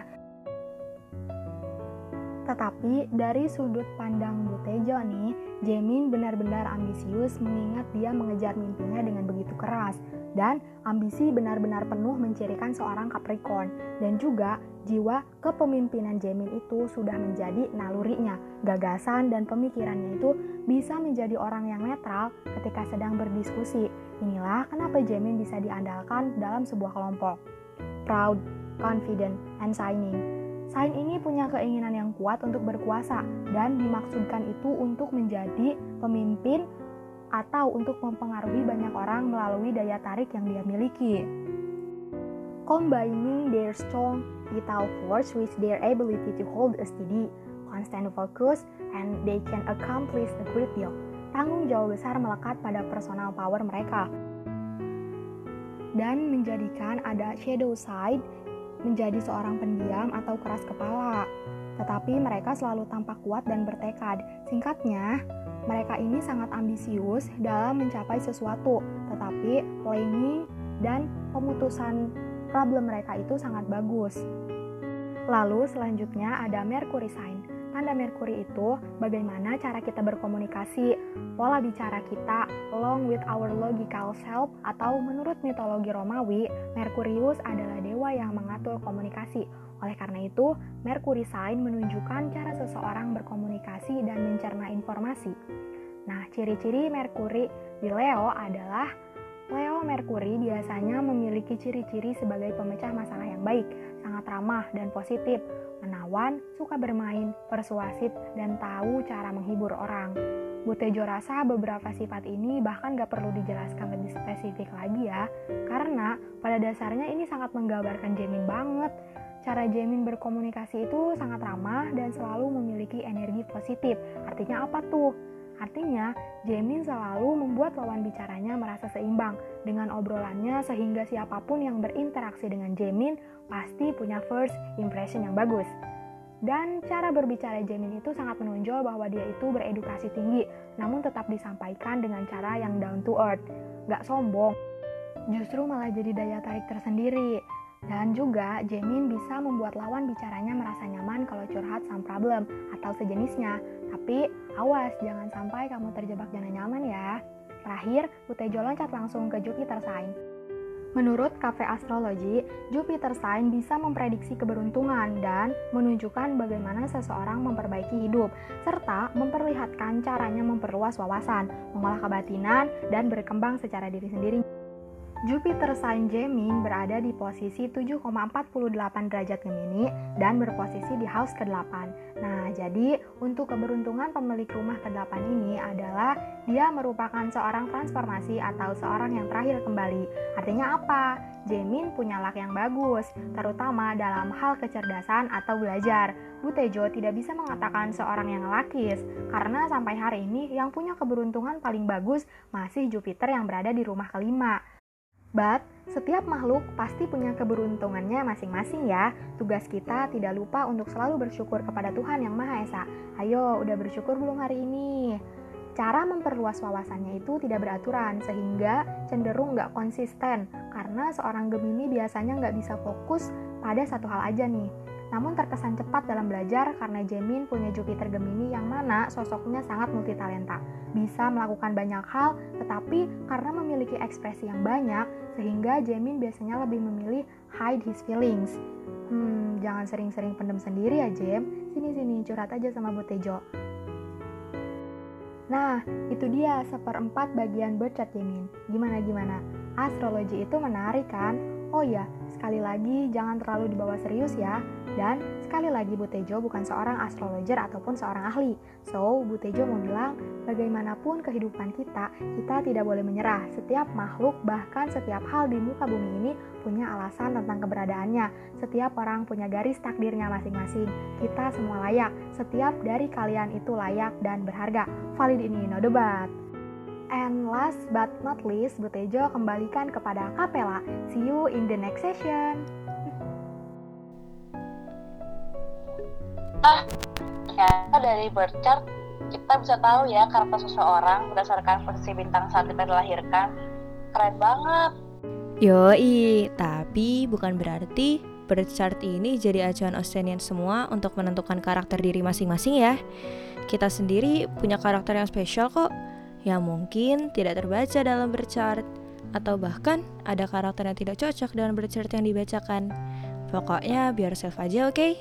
tetapi dari sudut pandang Butejo nih, Jamin benar-benar ambisius mengingat dia mengejar mimpinya dengan begitu keras. Dan ambisi benar-benar penuh mencirikan seorang Capricorn. Dan juga jiwa kepemimpinan Jamin itu sudah menjadi nalurinya. Gagasan dan pemikirannya itu bisa menjadi orang yang netral ketika sedang berdiskusi. Inilah kenapa Jamin bisa diandalkan dalam sebuah kelompok. Proud, confident, and signing. Sign ini punya keinginan yang kuat untuk berkuasa dan dimaksudkan itu untuk menjadi pemimpin atau untuk mempengaruhi banyak orang melalui daya tarik yang dia miliki. Combining their strong vital force with their ability to hold a steady, constant focus, and they can accomplish a great deal. Tanggung jawab besar melekat pada personal power mereka dan menjadikan ada shadow side menjadi seorang pendiam atau keras kepala. Tetapi mereka selalu tampak kuat dan bertekad. Singkatnya, mereka ini sangat ambisius dalam mencapai sesuatu, tetapi planning dan pemutusan problem mereka itu sangat bagus. Lalu selanjutnya ada Mercury sign. Tanda Mercury itu bagaimana cara kita berkomunikasi, pola bicara kita, along with our logical self, atau menurut mitologi Romawi, Merkurius adalah dewa yang mengatur komunikasi. Oleh karena itu, Mercury sign menunjukkan cara seseorang berkomunikasi dan mencerna informasi. Nah, ciri-ciri Mercury di Leo adalah Leo Mercury biasanya memiliki ciri-ciri sebagai pemecah masalah yang baik, sangat ramah dan positif, menawan, suka bermain, persuasif, dan tahu cara menghibur orang. Butejo rasa beberapa sifat ini bahkan gak perlu dijelaskan lebih spesifik lagi ya, karena pada dasarnya ini sangat menggambarkan Jamin banget. Cara Jamin berkomunikasi itu sangat ramah dan selalu memiliki energi positif. Artinya apa tuh? Artinya, Jamin selalu membuat lawan bicaranya merasa seimbang dengan obrolannya sehingga siapa pun yang berinteraksi dengan Jamin pasti punya first impression yang bagus. Dan cara berbicara Jamin itu sangat menonjol bahwa dia itu beredukasi tinggi, namun tetap disampaikan dengan cara yang down to earth, gak sombong. Justru malah jadi daya tarik tersendiri. Dan juga, Jamin bisa membuat lawan bicaranya merasa nyaman kalau curhat some problem atau sejenisnya. Tapi, awas, jangan sampai kamu terjebak zona nyaman ya. Terakhir, Utejo loncat langsung ke Jupiter sign. Menurut Cafe Astrology, Jupiter sign bisa memprediksi keberuntungan dan menunjukkan bagaimana seseorang memperbaiki hidup, serta memperlihatkan caranya memperluas wawasan, mengolah kebatinan, dan berkembang secara diri sendiri. Jupiter sign Gemini berada di posisi 7,48 derajat Gemini dan berposisi di house ke-8. Nah, jadi untuk keberuntungan pemilik rumah ke-8 ini adalah dia merupakan seorang transformasi atau seorang yang terakhir kembali. Artinya apa? Gemini punya luck yang bagus, terutama dalam hal kecerdasan atau belajar. Butejo tidak bisa mengatakan seorang yang lakis, karena sampai hari ini yang punya keberuntungan paling bagus masih Jupiter yang berada di rumah kelima. But, setiap makhluk pasti punya keberuntungannya masing-masing ya. Tugas kita tidak lupa untuk selalu bersyukur kepada Tuhan Yang Maha Esa. Ayo, udah bersyukur belum hari ini? Cara memperluas wawasannya itu tidak beraturan, sehingga cenderung nggak konsisten, karena seorang Gemini biasanya nggak bisa fokus pada satu hal aja nih. Namun terkesan cepat dalam belajar karena Jamin punya Jupiter Gemini yang mana sosoknya sangat multitalenta. Bisa melakukan banyak hal, tetapi karena memiliki ekspresi yang banyak, sehingga Jamin biasanya lebih memilih hide his feelings. Hmm, jangan sering-sering pendem sendiri ya, Jem. Sini-sini, curhat aja sama Butejo. Nah, itu dia seperempat bagian birth chart Jamin. Gimana-gimana? Astrologi itu menarik kan? Oh ya, sekali lagi jangan terlalu dibawa serius ya. Dan sekali lagi Butejo bukan seorang astrologer ataupun seorang ahli. So, Butejo mau bilang, bagaimanapun kehidupan kita, kita tidak boleh menyerah. Setiap makhluk, bahkan setiap hal di muka bumi ini punya alasan tentang keberadaannya. Setiap orang punya garis takdirnya masing-masing. Kita semua layak. Setiap dari kalian itu layak dan berharga. Valid ini, no debat. And last but not least, Butejo kembalikan kepada Kapela. See you in the next session. Ah, ya dari birth chart kita bisa tahu ya karakter seseorang berdasarkan posisi bintang saat kita dilahirkan. Keren banget. Yoi, tapi bukan berarti birth chart ini jadi acuan Austenian semua untuk menentukan karakter diri masing-masing ya. Kita sendiri punya karakter yang spesial kok, yang mungkin tidak terbaca dalam birth chart, atau bahkan ada karakter yang tidak cocok dengan birth chart yang dibacakan. Pokoknya biar safe aja, oke?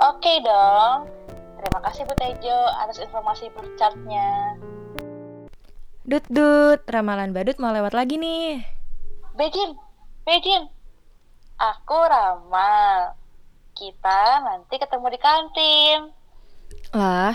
Oke dong. Terima kasih Bu Tejo atas informasi percatnya. Dut dut, ramalan badut mau lewat lagi nih. Bejin, Bejin. Aku ramal. Kita nanti ketemu di kantin. Lah,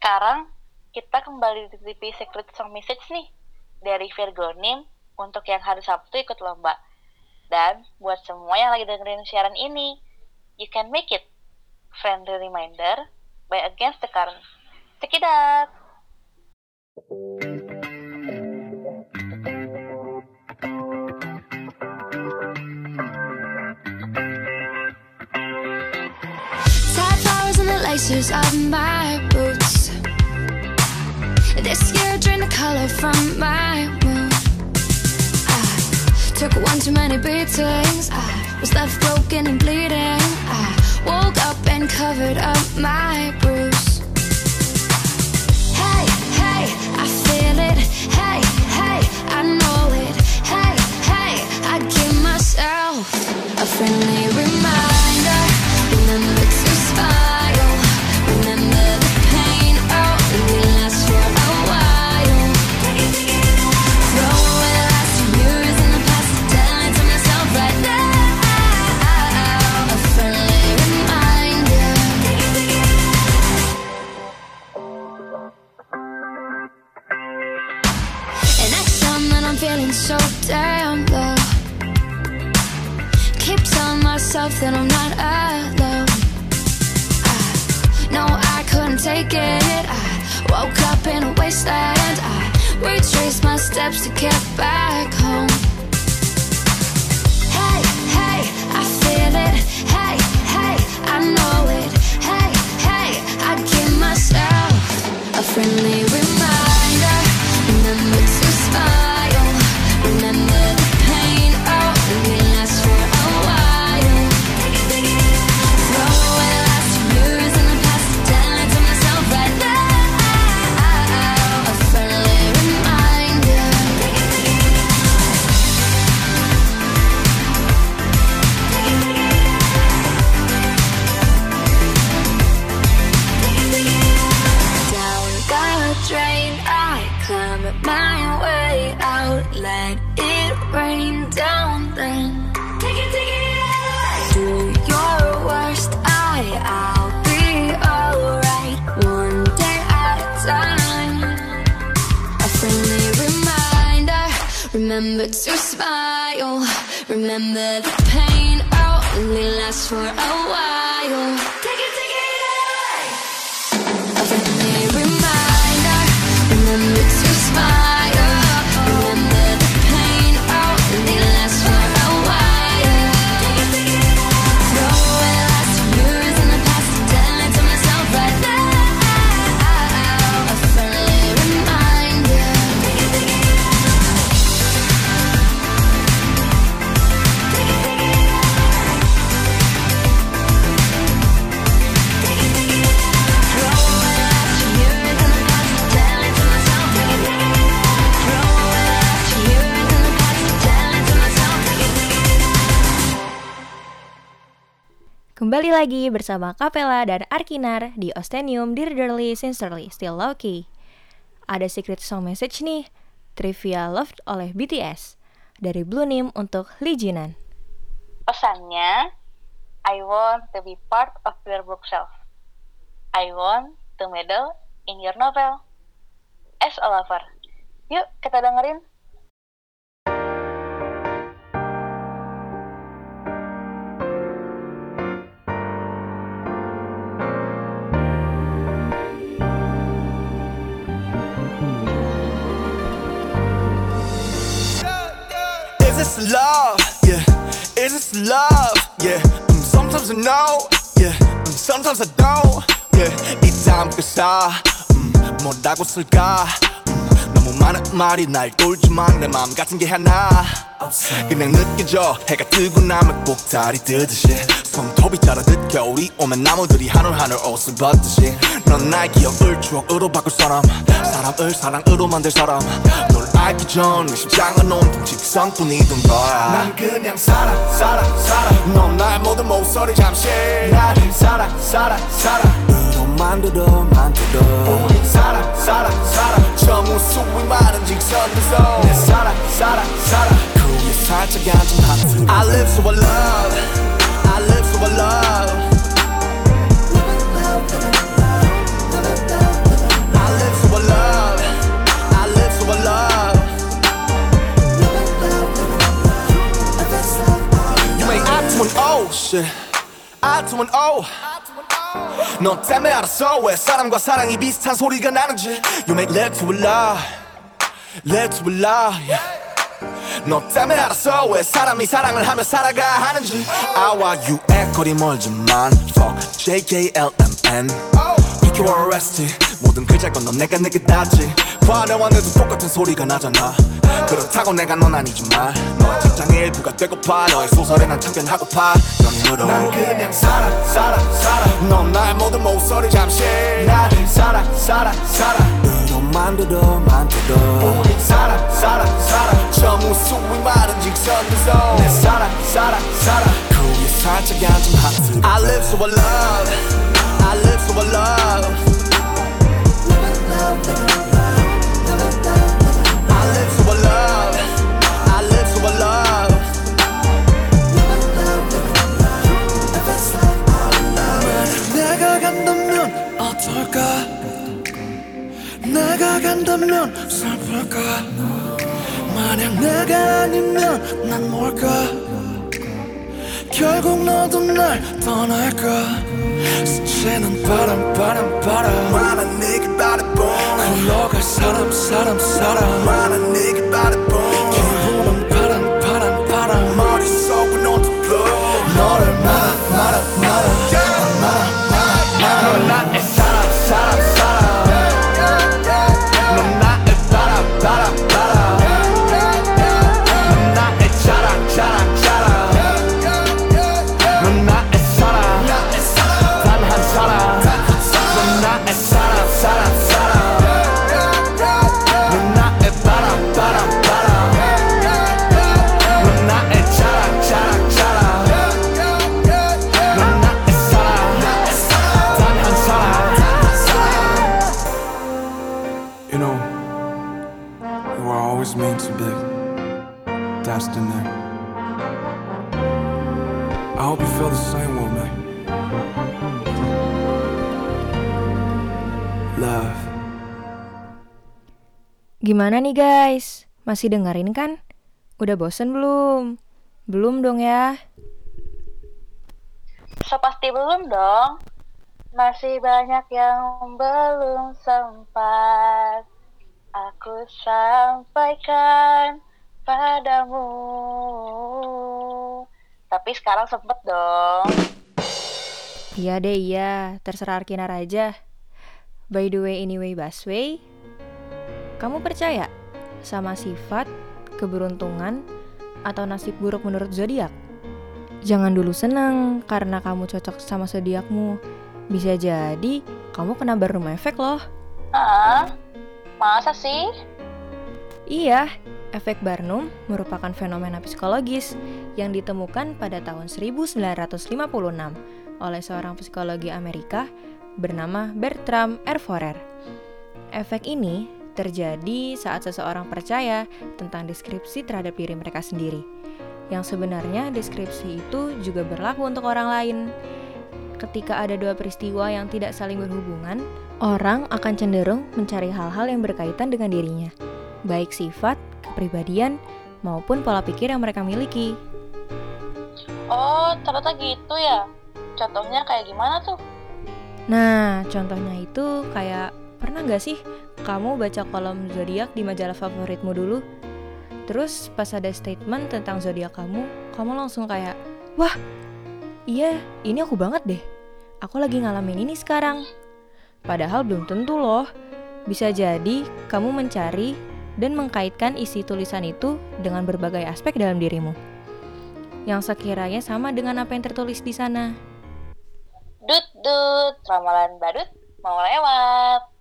Sekarang kita kembali di TV Secret Song Message nih dari Virgonim untuk yang hari Sabtu ikut lomba. Dan buat semua yang lagi dengerin siaran ini, you can make it. Friendly reminder by Against the Current. Check it out! Flowers in the laces of my. Color from my mood. I took one too many beatings. I was left broken and bleeding. I woke up and covered up my bruise. Hey, hey, I feel it. Hey, hey, I know it. Hey, hey, I give myself a friendly reminder. Wasteland. I retraced my steps to get back Remember to smile. Remember the pain only lasts for a while. Kembali lagi bersama Kapela dan Arkinar di Ostenium Dearly Sincerely Still Lucky. Ada secret song message nih, Trivia Loved oleh BTS dari Blue Nim untuk Lee Jinan. Pesannya, I want to be part of your bookshelf. I want to meddle in your novel. As a lover. Yuk, kita dengerin. Sometimes I love, yeah. Mm, sometimes I know, yeah. Mm, sometimes I don't, yeah. 이 다음 가사, 음, 뭐라고 쓸까? 음, 너무 많은 말이 날 돌지만 내 마음 같은 게 하나. 그냥 느껴져 해가 뜨고 나면 꼭다리 뜨듯이 손톱이 자라듯 겨울이 오면 나무들이 한올 한올 옷을 벗듯이 넌 나의 기억을 추억으로 바꿀 사람 사람을 사랑으로 만들 사람 널 알기 전 심장은 온통 직선뿐이던 거야. 난 그냥 살아 살아 살아. 넌 나의 모든 모서리 잠시. 나를 살아 살아 살아. 만들어 만들어. 우리 살아 살아 살아. 저 무수히 많은 직선에서. 내 살아 살아 살아. 그 위에 살짝 앉은 하트 I live so I love. I live so I love 2문 O shit 아 2문 O 넌 때문에 알았어. 왜 사람과 사랑이 비슷한 소리가 나는지. You make love to a lie. Love to a lie 너 때문에 알았어. 왜 사람이 사랑을 하며 살아가 하는지. I와 U 애거리 멀지만. Fuck JKLMN PQRST 모든 그 글자건 넌 내가 내게 닿지. 내도 똑같은 소리가 나잖아. 그렇다고 내가 넌 아니지만 너의 직장의 일부가 되고파. 너의 소설에 난 참견하고파. 연인으로 난 그냥 살아 살아 살아. 넌 나의 모든 모서리 잠시. 나를 살아 살아 살아. 으로 만들어 만들어 우리 살아 살아 살아. 저 무수히 많은 직선에서. 내 살아 살아 살아. 그 위에 살짝 앉은 하트. I live so I love. I live so I love love I live so I love 내가 간다면 어떨까 내가 간다면 슬플까 만약 내가 아니면 난 뭘까 결국 너도 날 떠날까? 스치는 바람 바람 바람. 많은 네게 바라본 흘러갈 사람 사람 사람. 많은 네게 바라본 기분은 바람 바람 바람. 머릿속은 overflow 너를 말아 말아 말아 Gimana nih guys? Masih dengerin kan? Udah bosen belum? Belum dong ya? So pasti belum dong. Masih banyak yang belum sempat aku sampaikan padamu. Tapi sekarang sempet dong. Iya deh iya, terserah Arkinar aja. By the way anyway Basway, kamu percaya sama sifat, keberuntungan, atau nasib buruk menurut zodiak? Jangan dulu senang karena kamu cocok sama zodiakmu. Bisa jadi kamu kena Barnum efek loh. Ah, masa sih? Iya, efek Barnum merupakan fenomena psikologis yang ditemukan pada tahun 1956 oleh seorang psikologi Amerika bernama Bertram Erforer. Efek ini terjadi saat seseorang percaya tentang deskripsi terhadap diri mereka sendiri. Yang sebenarnya deskripsi itu juga berlaku untuk orang lain. Ketika ada dua peristiwa yang tidak saling berhubungan, orang akan cenderung mencari hal-hal yang berkaitan dengan dirinya, baik sifat, kepribadian, maupun pola pikir yang mereka miliki. Oh, ternyata gitu ya. Contohnya kayak gimana tuh? Nah, contohnya itu kayak pernah nggak sih kamu baca kolom zodiak di majalah favoritmu dulu? Terus pas ada statement tentang zodiak kamu, kamu langsung kayak Wah, iya, ini aku banget deh. Aku lagi ngalamin ini sekarang. Padahal belum tentu loh. Bisa jadi kamu mencari dan mengkaitkan isi tulisan itu dengan berbagai aspek dalam dirimu. Yang sekiranya sama dengan apa yang tertulis di sana. Dut dut, ramalan badut mau lewat.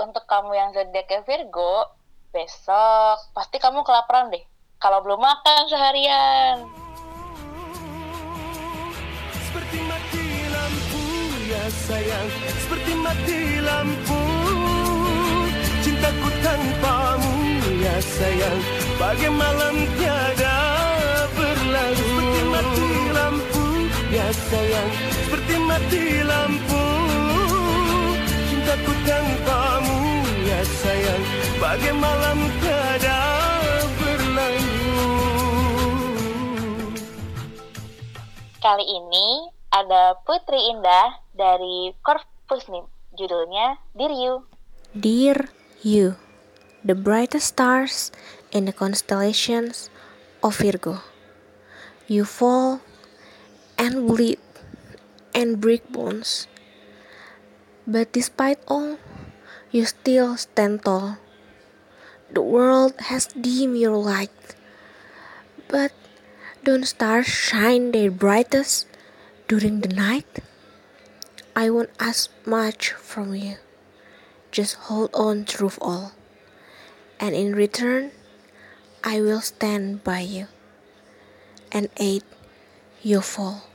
Untuk kamu yang zodiaknya Virgo, besok pasti kamu kelaparan deh. Kalau belum makan seharian. Seperti mati lampu ya sayang Seperti mati lampu Cintaku tanpamu ya sayang Bagai malam tiada berlalu Seperti mati lampu ya sayang Seperti mati lampu Cintaku tanpamu ya sayang Bagai malam tiada berlalu Kali ini ada Putri Indah dari Corpus Nim. Judulnya Dear You. Dear you, the brightest stars in the constellations of Virgo, you fall and bleed and break bones. But despite all, you still stand tall. The world has dimmed your light, but don't stars shine their brightest during the night? I won't ask much from you. Just hold on through all. And in return, I will stand by you and aid your fall.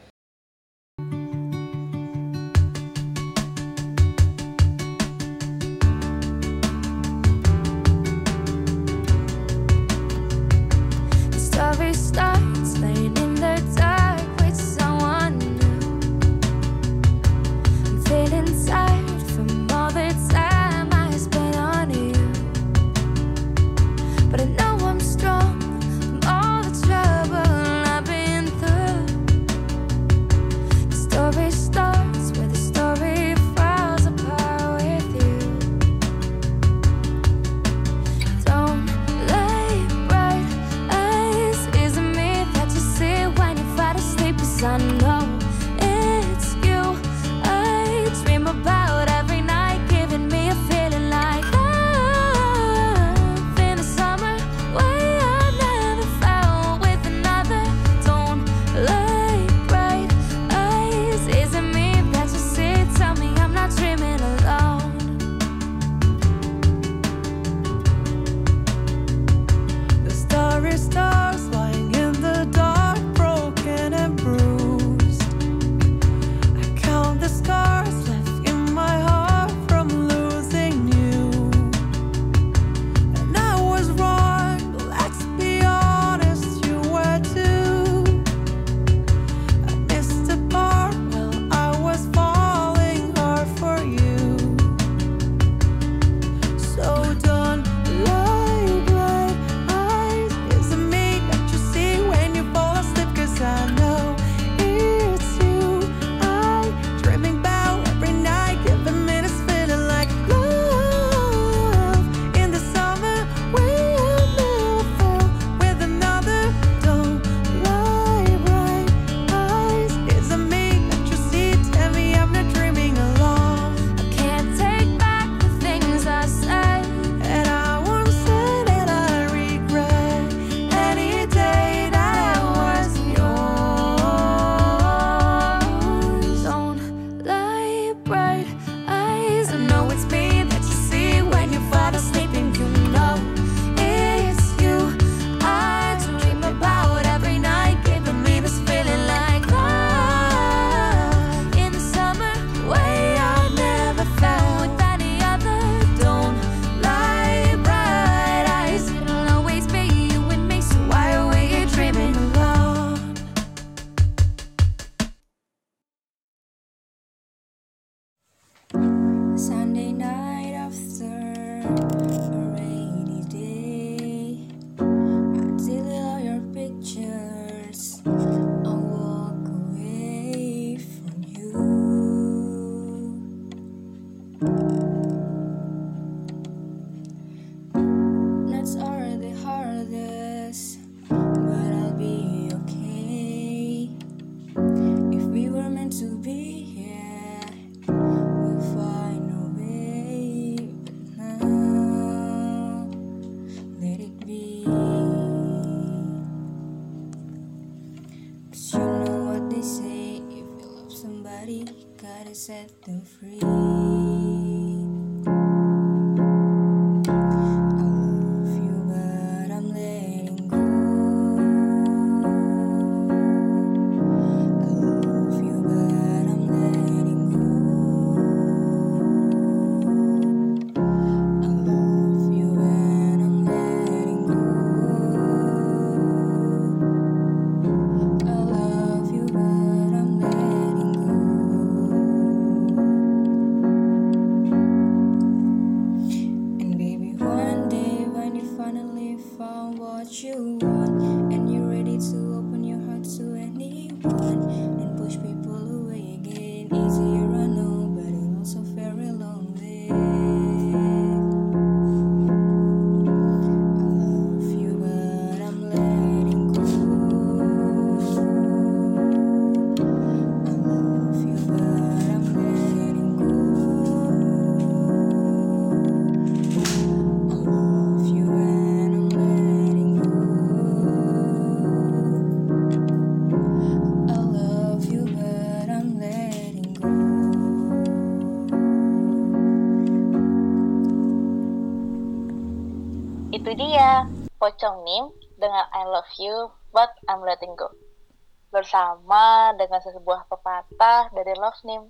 Bersama dengan sebuah pepatah dari Love Nim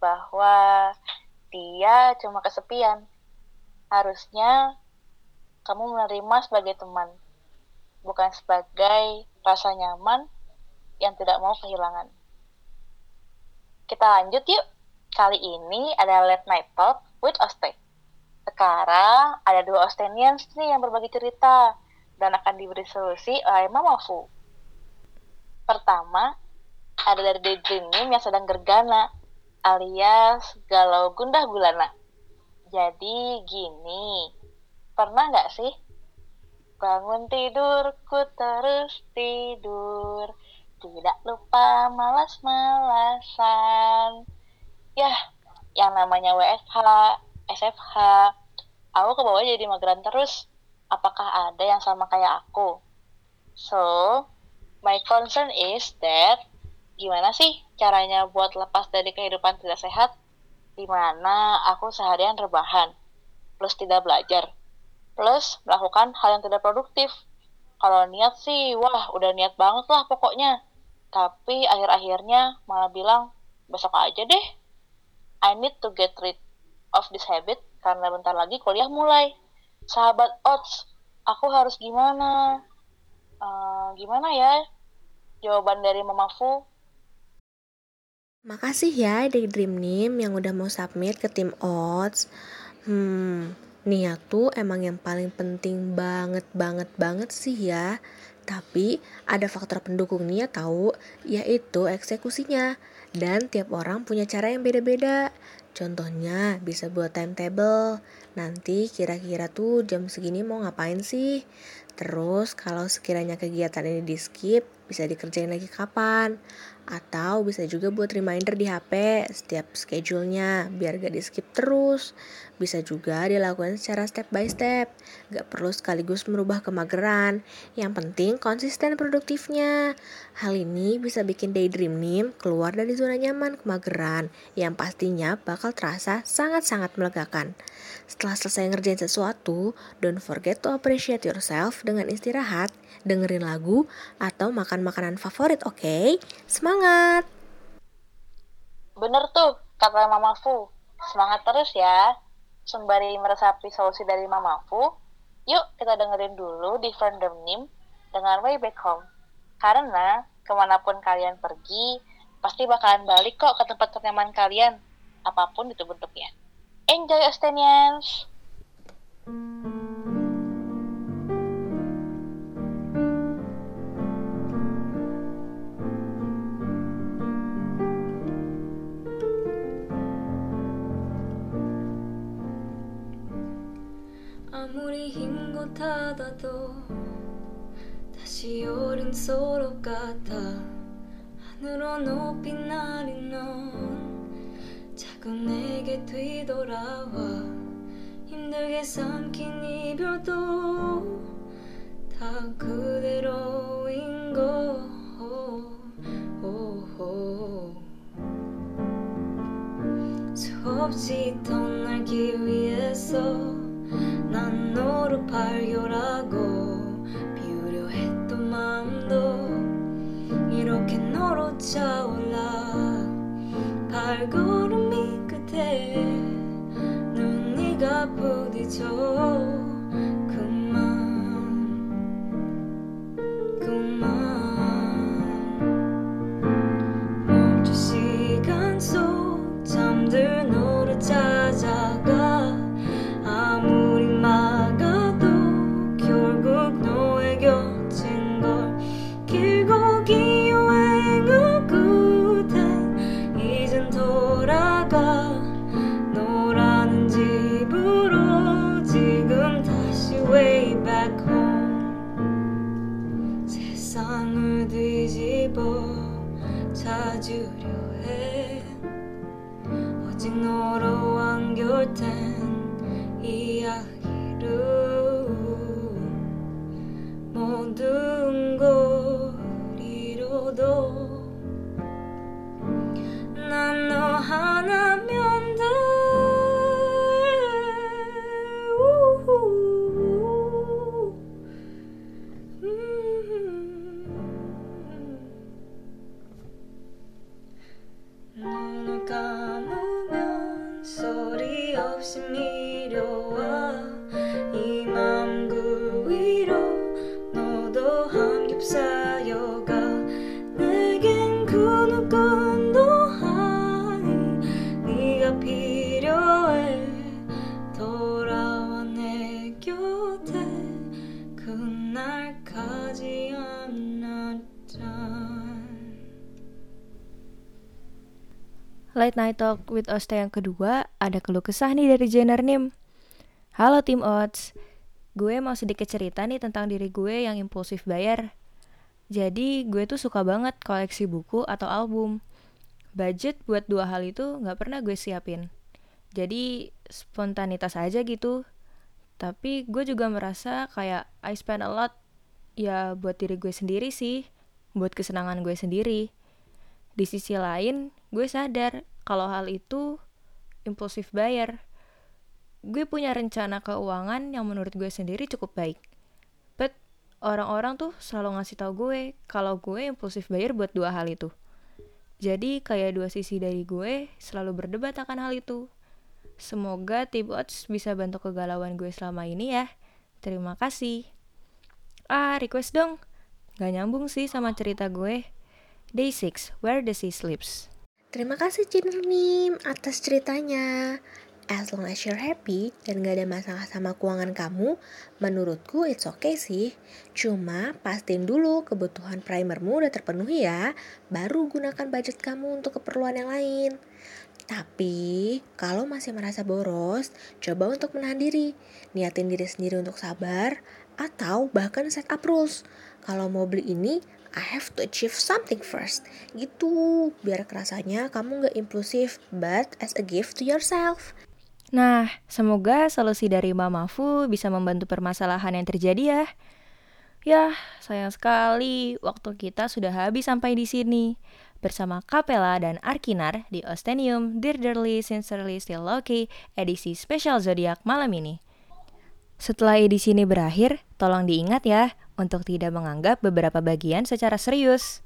bahwa dia cuma kesepian. Harusnya kamu menerima sebagai teman, bukan sebagai rasa nyaman yang tidak mau kehilangan. Kita lanjut yuk. Kali ini ada Late Night Talk with Oste. Sekarang ada dua Ostenians nih yang berbagi cerita dan akan diberi solusi oleh Mama Fu. Pertama, ada dari Daydream Nim yang sedang gergana alias galau gundah gulana. Jadi gini, pernah nggak sih bangun tidurku terus tidur, tidak lupa malas-malasan. Yah, yang namanya WFH, SFH, aku ke bawah jadi mageran terus. Apakah ada yang sama kayak aku? So, my concern is that gimana sih caranya buat lepas dari kehidupan tidak sehat? Di mana aku seharian rebahan, plus tidak belajar, plus melakukan hal yang tidak produktif. Kalau niat sih, wah udah niat banget lah pokoknya. Tapi akhir-akhirnya malah bilang, besok aja deh. I need to get rid of this habit karena bentar lagi kuliah mulai. Sahabat Ots, aku harus gimana? Eh, gimana ya? Jawaban dari Mama Fu, Makasih ya Daydream Nim yang udah mau submit ke tim Odds. Hmm, niat tuh emang yang paling penting banget banget banget sih ya. Tapi ada faktor pendukung niat tahu, yaitu eksekusinya. Dan tiap orang punya cara yang beda-beda. Contohnya bisa buat timetable. Nanti kira-kira tuh jam segini mau ngapain sih? Terus kalau sekiranya kegiatan ini di skip, bisa dikerjain lagi kapan? Atau bisa juga buat reminder di HP setiap schedule-nya biar gak di skip terus. Bisa juga dilakukan secara step by step. Gak perlu sekaligus merubah kemageran. Yang penting konsisten produktifnya. Hal ini bisa bikin daydream nim keluar dari zona nyaman kemageran yang pastinya bakal terasa sangat-sangat melegakan. Setelah selesai ngerjain sesuatu, don't forget to appreciate yourself dengan istirahat, dengerin lagu, atau makan makanan favorit, oke? Semangat! Bener tuh, kata Mama Fu. Semangat terus ya. Sembari meresapi solusi dari Mama Fu, yuk kita dengerin dulu di Fandom Nim dengan Way Back Home. Karena ke mana pun kalian pergi, pasti bakalan balik kok ke tempat ternyaman kalian, apa pun itu bentuknya. Enjoy Ostenians! 아무리 힘껏 하다도 다시 어린 서로 같아 하늘로 높이 날린 넌 자꾸 내게 뒤돌아와 힘들게 삼킨 이별도 다 그대로인 거 오, 오, 오. 없이 떠나 so Late Night Talk with Osta yang kedua ada keluh kesah nih dari Jenner Nim. Halo tim Odds, gue mau sedikit cerita nih tentang diri gue yang impulsif bayar. Jadi gue tuh suka banget koleksi buku atau album. Budget buat dua hal itu nggak pernah gue siapin. Jadi spontanitas aja gitu. Tapi gue juga merasa kayak I spend a lot ya buat diri gue sendiri sih, buat kesenangan gue sendiri. Di sisi lain, gue sadar kalau hal itu impulsif bayar. Gue punya rencana keuangan yang menurut gue sendiri cukup baik. But orang-orang tuh selalu ngasih tau gue kalau gue impulsif bayar buat dua hal itu. Jadi kayak dua sisi dari gue selalu berdebat akan hal itu. Semoga tim Odds bisa bantu kegalauan gue selama ini ya. Terima kasih. Ah, request dong. Gak nyambung sih sama cerita gue. Day 6, Where the Sea Sleeps. Terima kasih Jenner Nim atas ceritanya. As long as you're happy dan gak ada masalah sama keuangan kamu, menurutku it's okay sih. Cuma pastiin dulu kebutuhan primermu udah terpenuhi ya, baru gunakan budget kamu untuk keperluan yang lain. Tapi kalau masih merasa boros, coba untuk menahan diri, niatin diri sendiri untuk sabar, atau bahkan set up rules. Kalau mau beli ini, I have to achieve something first. Gitu, biar kerasanya kamu gak impulsif, but as a gift to yourself. Nah, semoga solusi dari Mama Fu bisa membantu permasalahan yang terjadi ya. Ya, sayang sekali waktu kita sudah habis sampai di sini. Bersama Kapela dan Arkinar di Ostenium Dearly Sincerely Still Loki edisi spesial zodiak malam ini. Setelah edisi ini berakhir, tolong diingat ya untuk tidak menganggap beberapa bagian secara serius.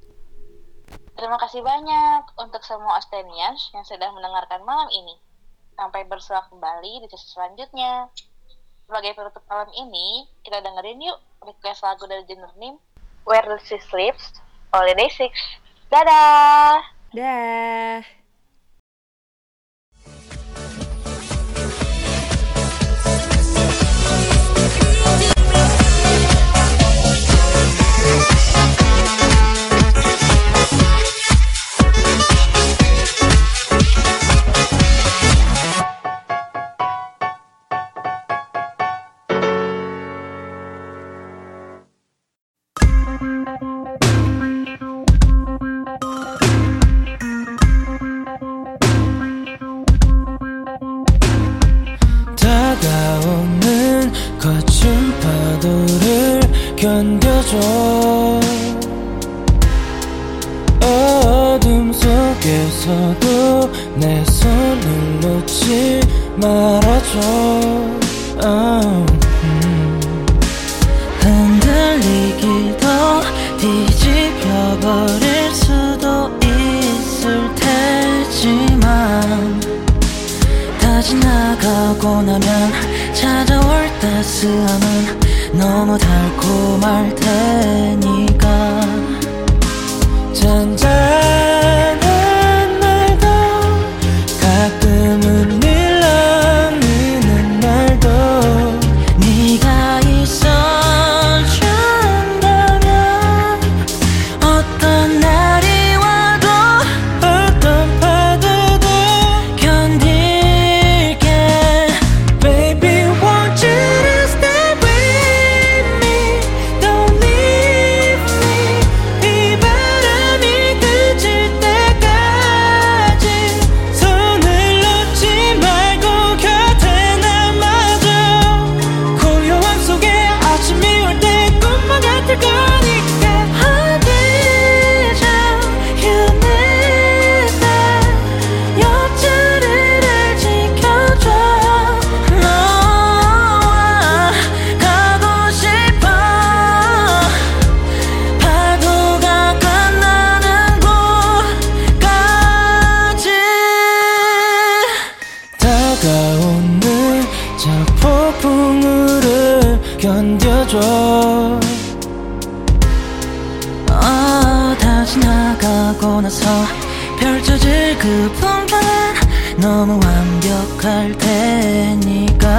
Terima kasih banyak untuk semua Ostenians yang sudah mendengarkan malam ini. Sampai bersua kembali di sesi selanjutnya. Sebagai penutup malam ini, kita dengerin yuk request lagu dari Jenner Nim, Where Sea Sleeps, Holiday 6. Dadah! Dah. 폭풍우를 견뎌줘. 아, 다시 나가고 나서 펼쳐질 그 풍경은 너무 완벽할 테니까.